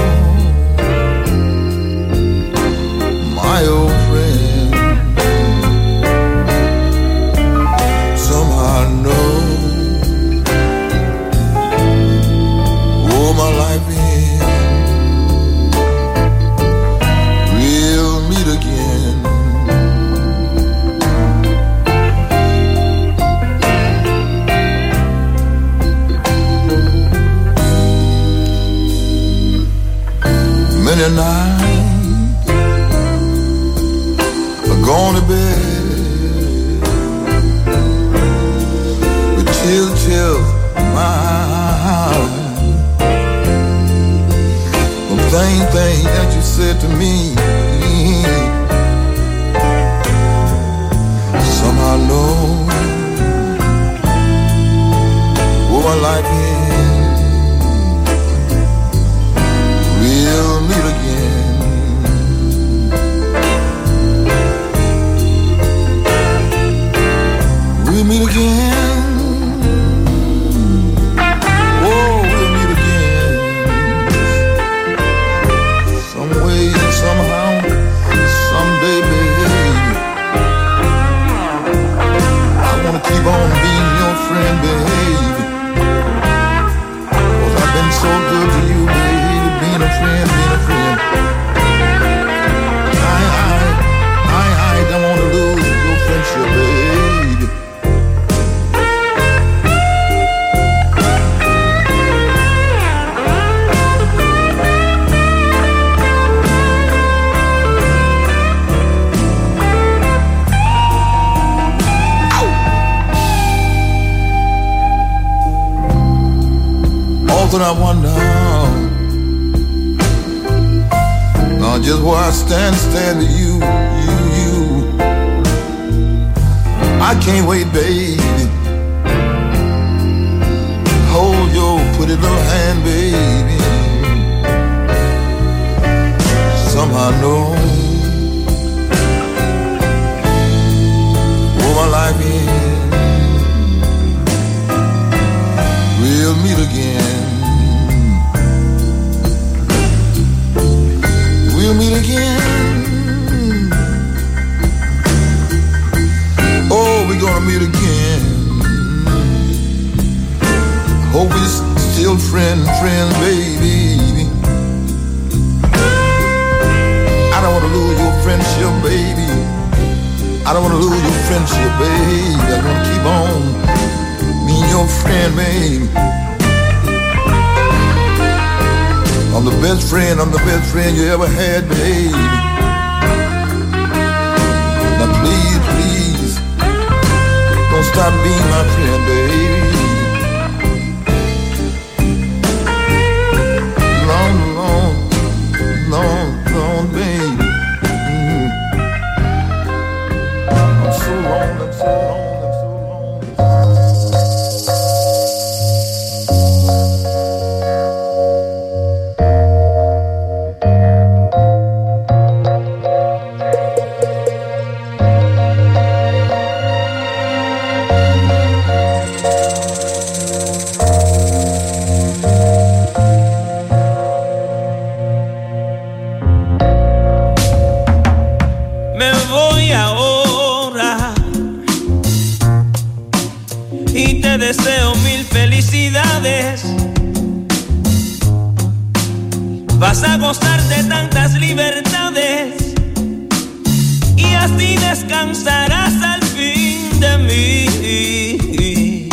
y descansarás al fin de mí.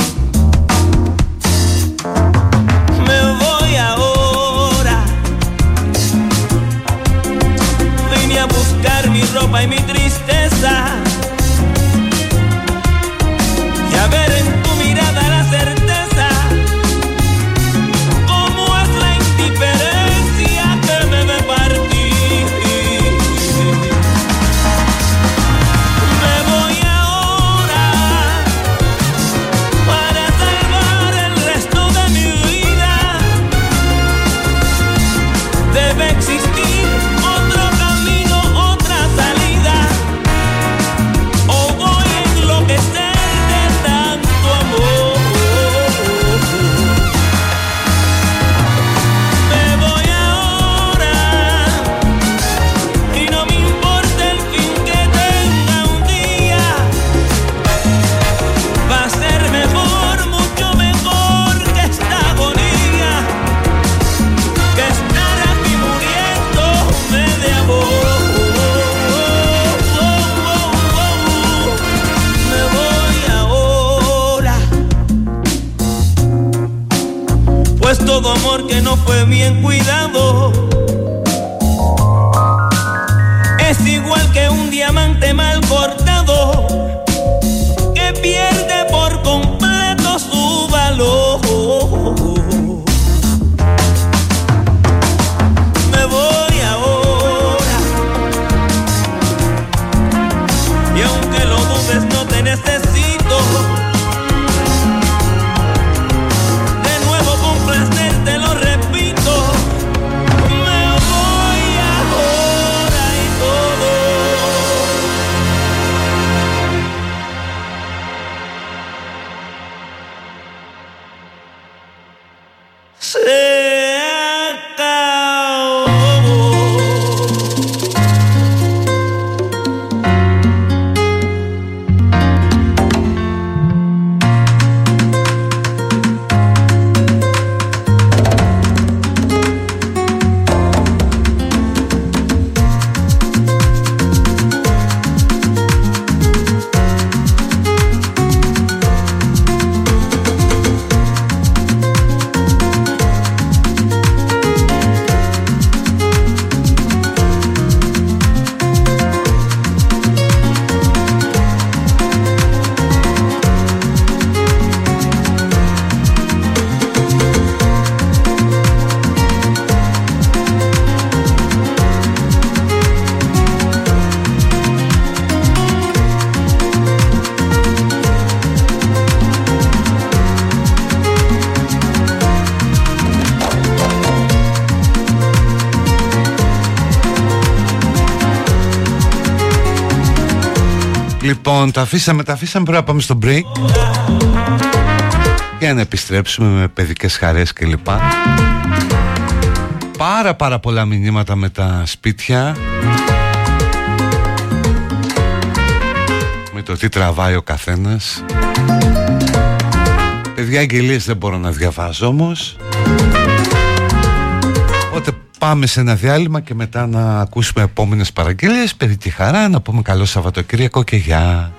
Me voy ahora. Vine a buscar mi ropa y mi tristeza. Λοιπόν, τα αφήσαμε, τα αφήσαμε, πρέπει να πάμε στο break. Για να επιστρέψουμε με παιδικές χαρές κλπ. Πάρα πάρα πολλά μηνύματα με τα σπίτια. Με το τι τραβάει ο καθένας. Παιδιά αγγελίες δεν μπορώ να διαβάζω όμως. Οπότε πάμε σε ένα διάλειμμα και μετά να ακούσουμε επόμενες παραγγελίες. Παιδί τη χαρά, να πούμε καλό Σαββατοκύριακο και γεια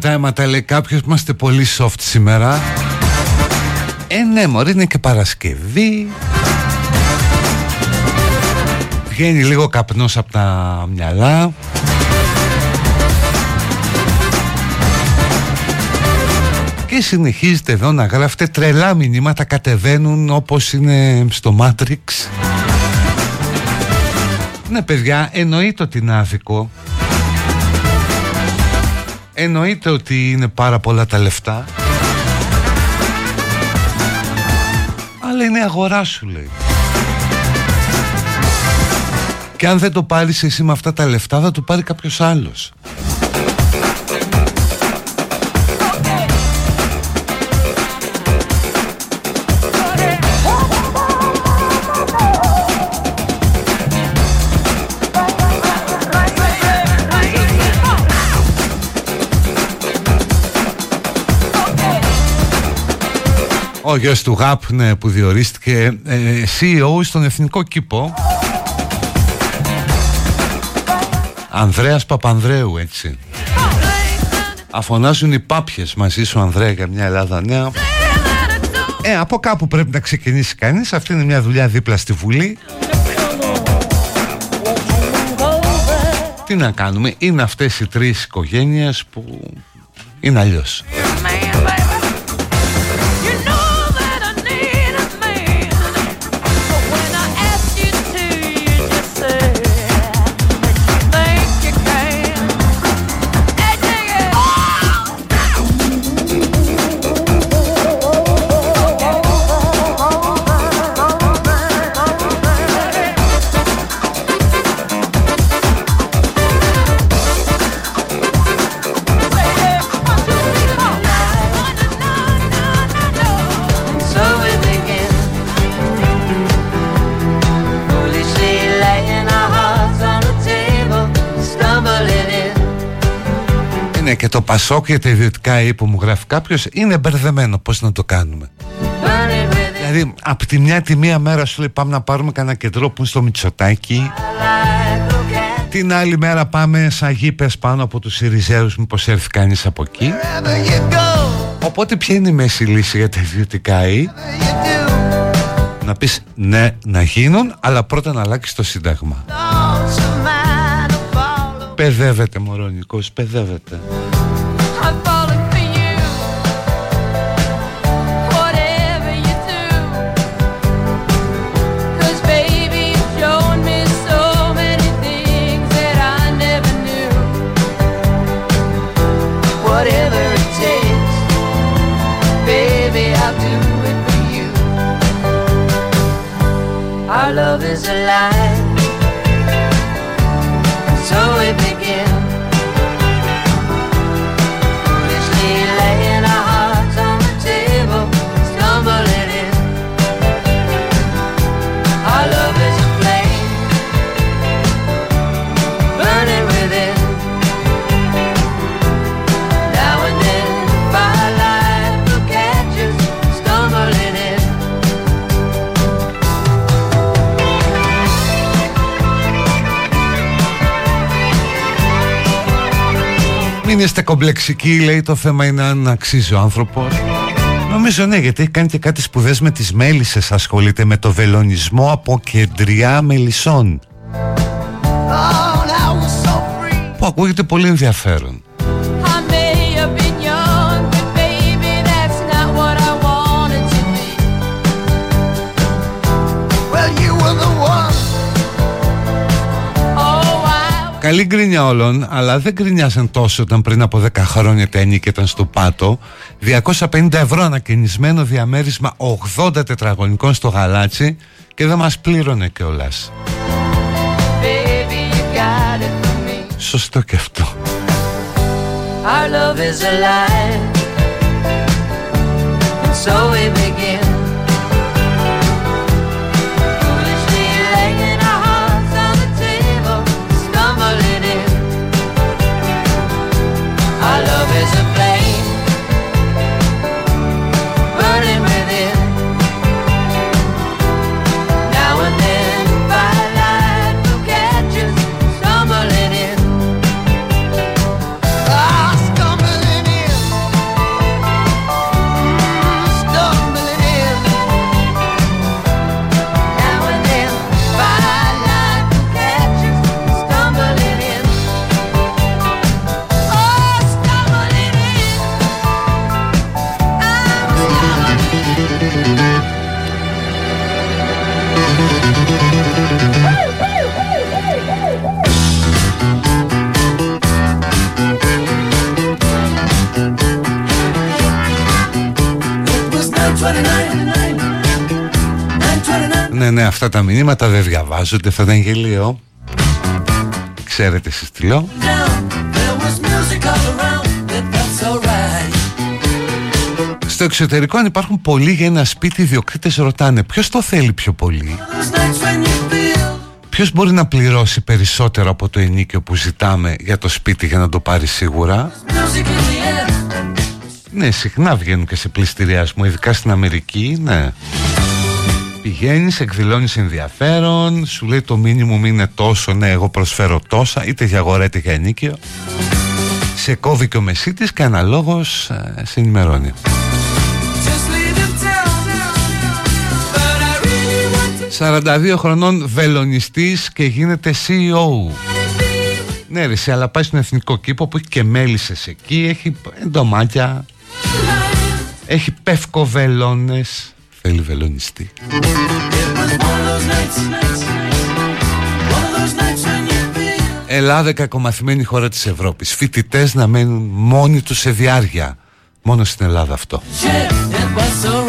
Δεν ανάψαμε τα αίματα λέει κάποιος Είμαστε πολύ soft σήμερα. Ε ναι μωρή είναι και Παρασκευή. Βγαίνει λίγο καπνός από τα μυαλά. Και συνεχίζετε εδώ να γράφετε τρελά μηνύματα κατεβαίνουν όπως είναι στο Matrix. Ναι παιδιά εννοείται ότι είναι άδικο Εννοείται ότι είναι πάρα πολλά τα λεφτά. Αλλά είναι αγορά σου λέει. Και αν δεν το πάρεις εσύ με αυτά τα λεφτά θα το πάρει κάποιος άλλος γιος του ΓΑΠ ναι, που διορίστηκε ε, CEO στον Εθνικό Κήπο. Ανδρέας Παπανδρέου έτσι. Αφωνάζουν οι πάπιες μαζί σου Ανδρέα για μια Ελλάδα νέα. Ε, από κάπου πρέπει να ξεκινήσει κανείς. Αυτή είναι μια δουλειά δίπλα στη Βουλή. Τι να κάνουμε Είναι αυτές οι τρεις οικογένειες που είναι αλλιώς Είναι και το Πασόκ για τα ιδιωτικά ή που μου γράφει κάποιος είναι μπερδεμένο. Πώς να το κάνουμε; Δηλαδή, από τη μια τη μία μέρα σου λέει πάμε να πάρουμε κανένα κεντρό που είναι στο Μητσοτάκι. Την άλλη μέρα πάμε σαν γήπες πάνω από τους Ιριζέους μήπως έρθει κανείς από εκεί. Οπότε ποια είναι η μέση λύση για τα ιδιωτικά ή; Να πεις ναι να γίνουν Αλλά πρώτα να αλλάξεις το σύνταγμα Παιδεύεται μωρό Νικός Παιδεύεται I'm falling for you. Μην είστε κομπλεξικοί λέει το θέμα είναι αν αξίζει ο άνθρωπος. Νομίζω ναι γιατί έχει κάνει και κάτι σπουδές με τις μέλισσες Ασχολείται με το βελονισμό από κεντριά μελισσών. Που ακούγεται πολύ ενδιαφέρον Oh, I Καλή γκρίνια όλων, αλλά δεν γκρινιάσαν τόσο όταν πριν από 10 χρόνια τα ενίκη ήταν στο πάτο. 250 ευρώ ανακαινισμένο διαμέρισμα 80 τετραγωνικών στο γαλάτσι και δεν μας πλήρωνε κιόλας. Baby, you got it for me. Σωστό και αυτό. Our love is alive, and so we Ναι, ναι, αυτά τα μηνύματα δεν διαβάζονται, θα ήταν γελίο. Ξέρετε εσείς τι λέω. Down. There was music all around. But that's alright. Στο εξωτερικό αν υπάρχουν πολλοί για ένα σπίτι, οι ιδιοκτήτες ρωτάνε ποιος το θέλει πιο πολύ; Those nights when you feel Ποιος μπορεί να πληρώσει περισσότερο από το ενίκιο που ζητάμε για το σπίτι για να το πάρει σίγουρα; music in the air. Ναι, συχνά βγαίνουν και σε πληστηριασμό, ειδικά στην Αμερική, ναι. Πηγαίνεις, εκδηλώνεις ενδιαφέρον, σου λέει το μήνυμο είναι τόσο, ναι, εγώ προσφέρω τόσα, είτε για αγορά είτε για ενίκιο. Σε κόβει και ο μεσίτης και αναλόγως ε, σε ενημερώνει. Just leaving town. But I really want to 42 χρονών βελονιστής και γίνεται CEO. Ναι ρε, σε, αλλά πάει στον εθνικό κήπο που έχει και μέλισσες εκεί, έχει εντομάκια, έχει πεύκο-βελόνες. Θέλει βελονιστή. It was one of those nights. One of those nights when you feel Ελλάδα κακομαθημένη χώρα της Ευρώπης. Φοιτητές να μένουν μόνοι τους σε διάρκεια. Μόνο στην Ελλάδα αυτό. shit.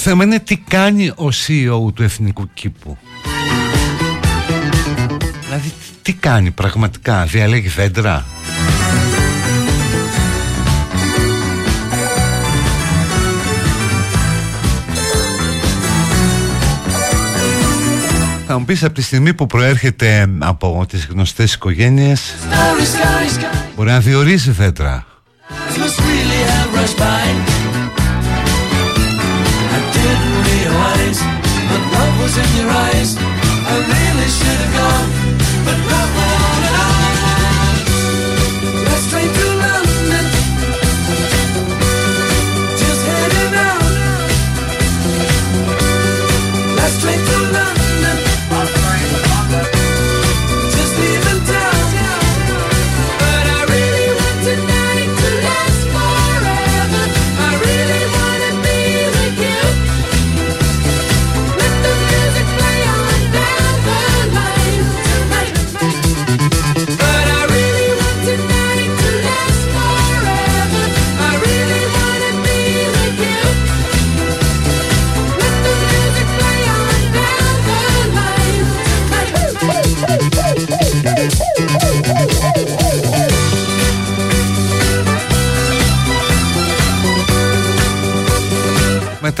Θέμα είναι τι κάνει ο CEO του Εθνικού Κήπου. Δηλαδή τι κάνει πραγματικά, διαλέγει δέντρα; Θα μου πεις από τη στιγμή που προέρχεται από τις γνωστές οικογένειες Starry, starry sky. Μπορεί να διορίζει δέντρα; didn't but love was in your eyes. I really should have gone, but not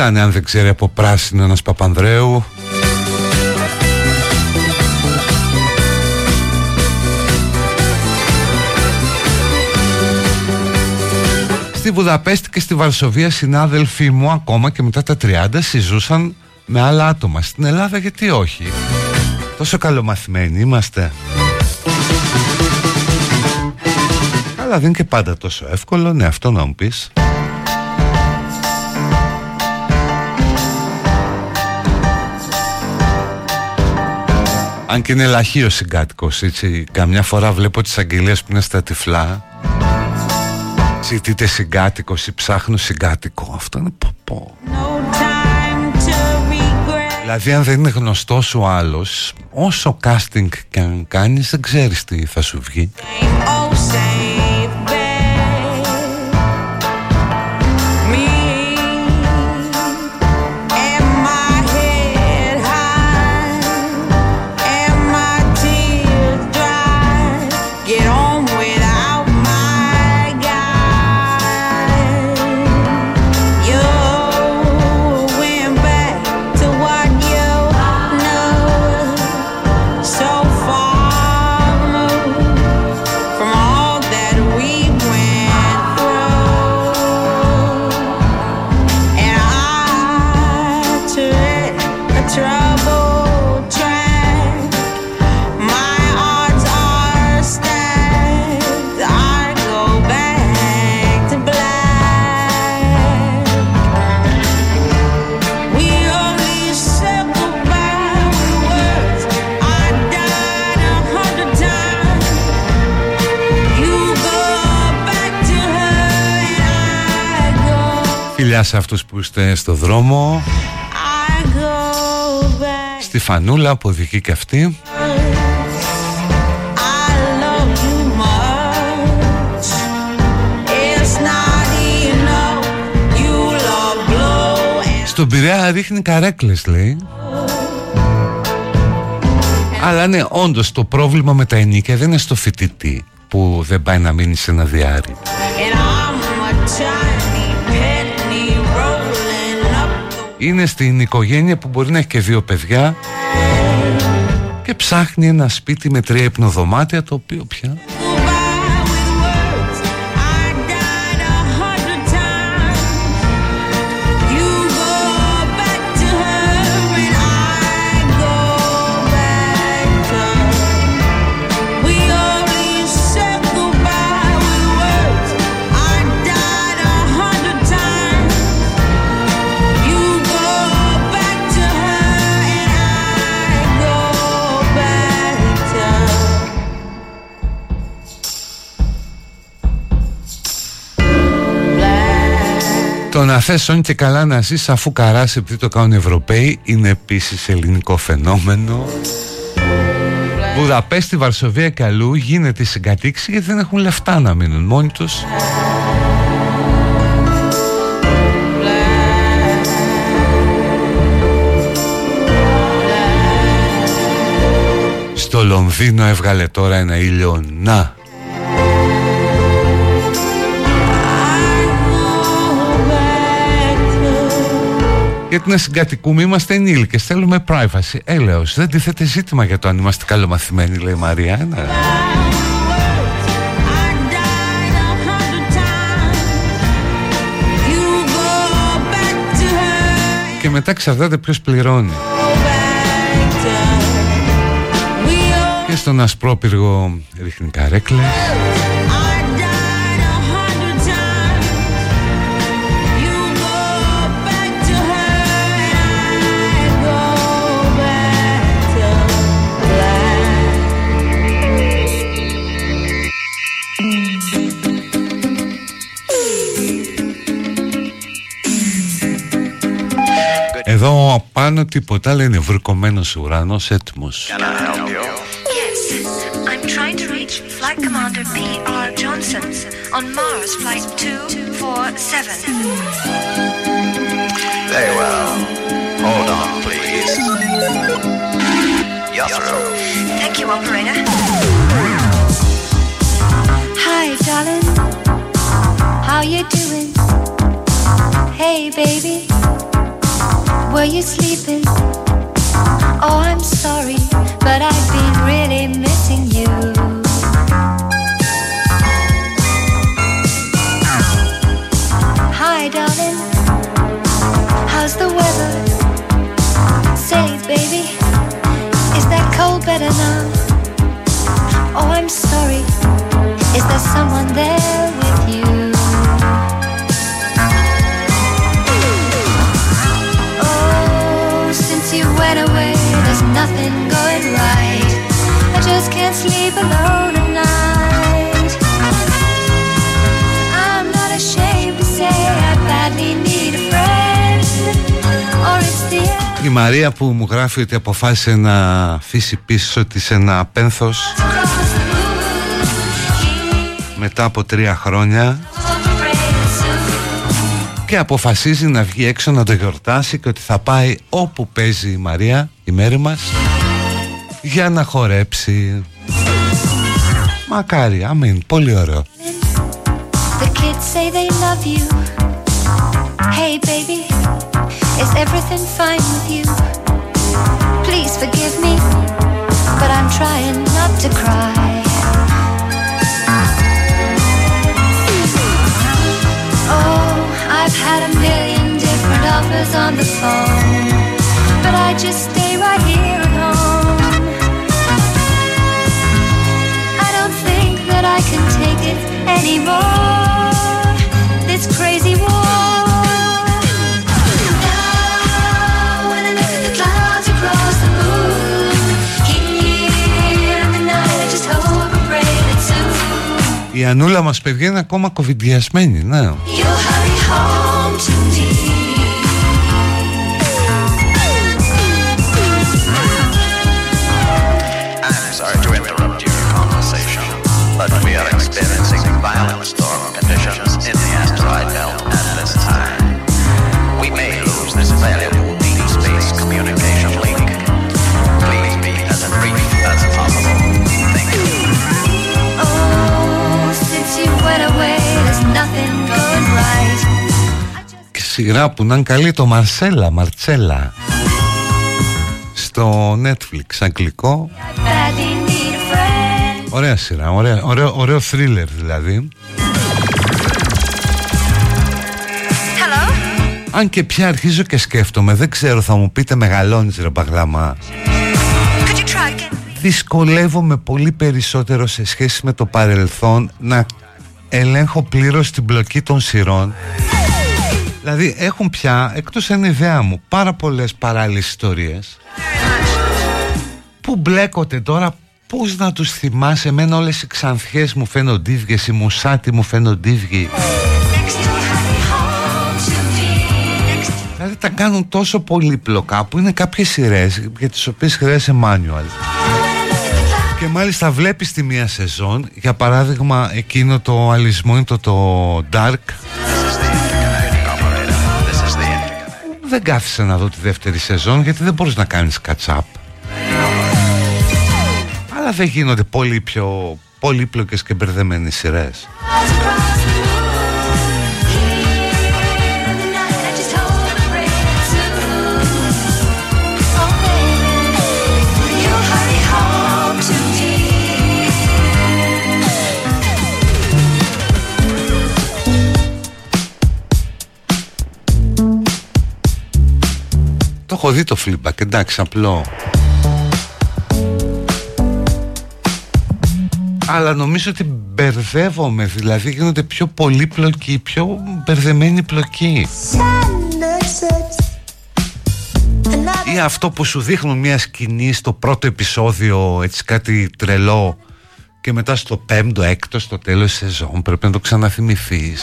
Μετά ναι, αν δεν ξέρει από πράσινο ένας Παπανδρέου Στη Βουδαπέστη και στη Βαρσοβία συνάδελφοί μου ακόμα και μετά τα 30 συζούσαν με άλλα άτομα. Στην Ελλάδα γιατί όχι; Τόσο καλομαθημένοι είμαστε. Αλλά δεν είναι και πάντα τόσο εύκολο, ναι αυτό να μου πεις. Αν και είναι λαχείο συγκάτοικος, έτσι. Καμιά φορά βλέπω τις αγγελίες που είναι στα τυφλά. Ζητείτε συγκάτοικος ή ψάχνω συγκάτοικο. Αυτό είναι πω πω. Δηλαδή αν δεν είναι γνωστός ο άλλος, όσο casting και αν κάνεις, δεν ξέρεις τι θα σου βγει. Get Φιλιά σε αυτούς που είστε στο δρόμο, I go back. στη φανούλα που οδηγεί και αυτή. I love you much. It's not enough. You love blow and Στον Πειραιά ρίχνει καρέκλες λέει Αλλά ναι όντως το πρόβλημα με τα ενίκια δεν είναι στο φοιτητή Που δεν πάει να μείνει σε ένα διάρρη Είναι στην οικογένεια που μπορεί να έχει και δύο παιδιά Και ψάχνει ένα σπίτι με τρία υπνοδωμάτια Το οποίο πια Το να θες όνει και καλά να ζεις αφού καράς επειδή το κάνουν οι Ευρωπαίοι είναι επίσης ελληνικό φαινόμενο. Βουδαπέστη, Βαρσοβία και αλλού γίνεται η συγκατήξη γιατί δεν έχουν λεφτά να μείνουν μόνοι τους. Στο Λονδίνο έβγαλε τώρα ένα ήλιο να Γιατί να συγκατοικούμε είμαστε ενήλικες Θέλουμε privacy. Έλεος δεν τίθεται ζήτημα για το αν είμαστε καλομαθημένοι Λέει η Μαρία. Ναι. Και μετά εξαρτάται ποιος πληρώνει. Και στον ασπρόπυργο ρίχνει καρέκλες Εδώ πάνω τίποτα λένε βρυκωμένος ουρανός έτοιμος Yes, I'm trying to reach Flight Commander P.R. Johnson on Mars Flight 247. Very well. Hold on, please. You're through. Thank you, operator. Hi, darling. How you doing? Hey, baby. Were you sleeping? Oh, I'm sorry, but I've been really missing you. Hi, darling. How's the weather? Say, baby, is that cold better now? Oh, I'm sorry. Is there someone there Μαρία που μου γράφει ότι αποφάσισε να αφήσει πίσω της ένα πένθος μετά από τρία χρόνια και αποφασίζει να βγει έξω να το γιορτάσει και ότι θα πάει όπου παίζει η Μαρία, η μέρη μας για να χορέψει. Μακάρι, αμήν, πολύ ωραίο. The kids say they love you. Hey, baby, is everything fine with you? Please forgive me, but I'm trying not to cry. Oh, I've had a million different offers on the phone, but I just stay right here at home. I don't think that I can take it anymore. This crazy war. Η Ανούλα μας παιδιά είναι ακόμα κοβιντιασμένη, ναι you'll hurry home to me. Και σειρά που να είναι καλή το Μαρσέλα, Μαρτσέλα Στο Netflix, αγγλικό Badly need a friend. Ωραία σειρά, ωραία, ωραίο, ωραίο thriller δηλαδή Hello? Αν και πια αρχίζω και σκέφτομαι, δεν ξέρω θα μου πείτε μεγαλώνεις ρε παγλάμα Could you try again? Δυσκολεύομαι πολύ περισσότερο σε σχέση με το παρελθόν να ελέγχω πλήρως την μπλοκή των σειρών Δηλαδή έχουν πια, εκτός είναι ιδέα μου, πάρα πολλές παράλληλες ιστορίες. Που μπλέκονται τώρα πώς να τους θυμάσαι εμένα όλες οι ξανθιές μου φαίνονται ίδιες, οι μουσάτοι μου φαίνονται ίδιοι. Δηλαδή τα κάνουν τόσο πολύπλοκα που είναι κάποιες σειρές για τις οποίες χρειάζεται manual. Και μάλιστα βλέπεις τη μία σεζόν για παράδειγμα εκείνο το αλυσμό το, το Dark δεν κάθισα να δω τη δεύτερη σεζόν γιατί δεν μπορείς να κάνεις catch up Αλλά δεν γίνονται πολύ πιο πολύπλοκες και μπερδεμένες σειρές. Έχω δει το feedback, εντάξει, απλό. Αλλά νομίζω ότι μπερδεύομαι, δηλαδή γίνονται πιο πολύπλοκοι, πιο μπερδεμένοι πλοκοί. Ή αυτό που σου δείχνουν μια σκηνή στο πρώτο επεισόδιο, έτσι κάτι τρελό, και μετά στο πέμπτο, έκτο, στο τέλος της σεζόν πρέπει να το ξαναθυμηθείς.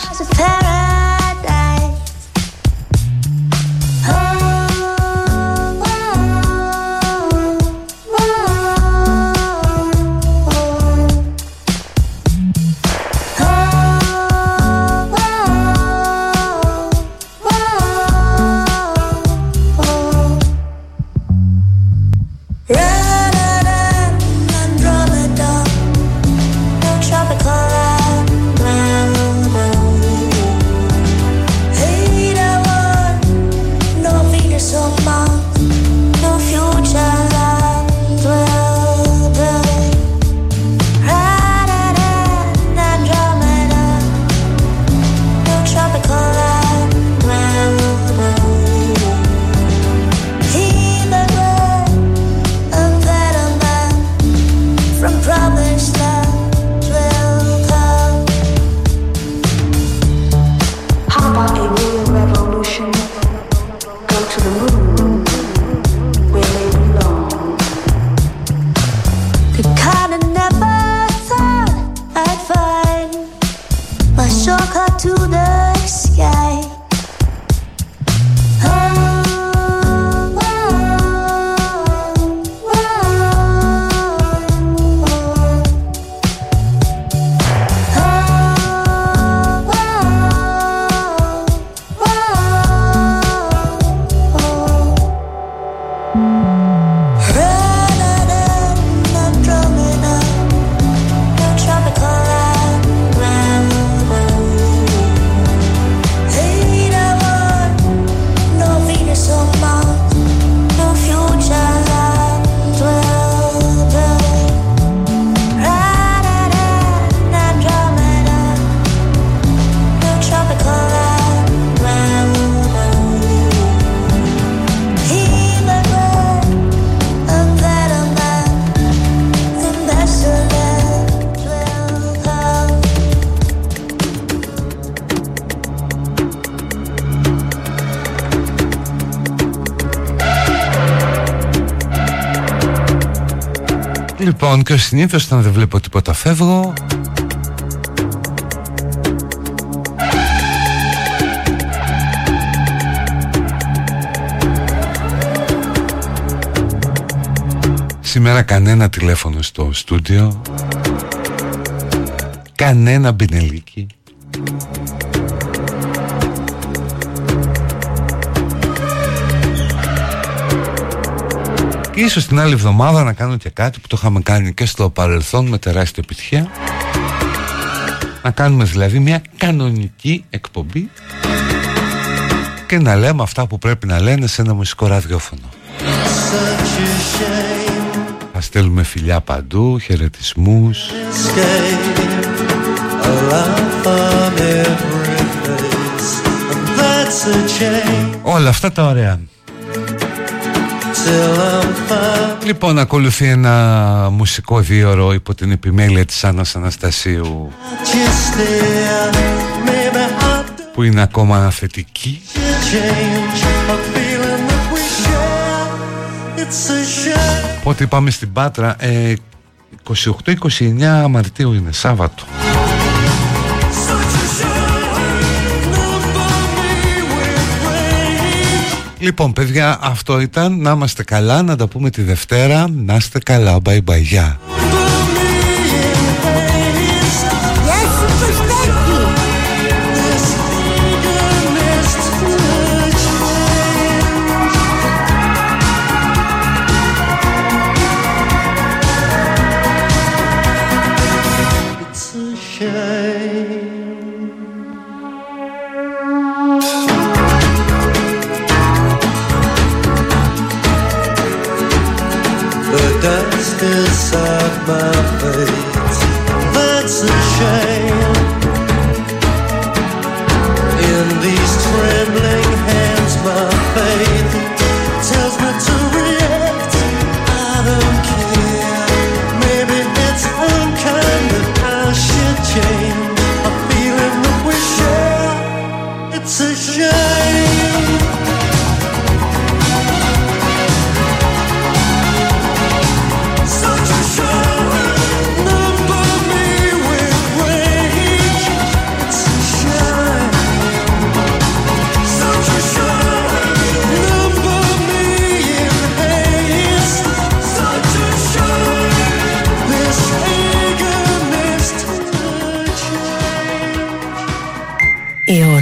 Λοιπόν, και ο συνήθως όταν δεν βλέπω τίποτα φεύγω. Σήμερα κανένα τηλέφωνο στο στούντιο Κανένα μπινελίκι ίσως την άλλη εβδομάδα να κάνω και κάτι που το είχαμε κάνει και στο παρελθόν με τεράστια επιτυχία Να κάνουμε δηλαδή μια κανονική εκπομπή Και να λέμε αυτά που πρέπει να λένε σε ένα μουσικό ραδιόφωνο Such a shame. Θα στέλνουμε φιλιά παντού, χαιρετισμούς Escape. A laugh on every face. And that's a change. Όλα αυτά τα ωραία Till I'm found. Λοιπόν, ακολουθεί ένα μουσικό δίωρο υπό την επιμέλεια της Άννας Αναστασίου Just there. Maybe I'll που είναι ακόμα θετική change. A feeling that we share. It's a shame. Πότε πάμε στην Πάτρα ε, 28-29 Μαρτίου είναι Σάββατο Λοιπόν παιδιά αυτό ήταν. Να είμαστε καλά Να τα πούμε τη Δευτέρα. Να είστε καλά. Bye bye. Γεια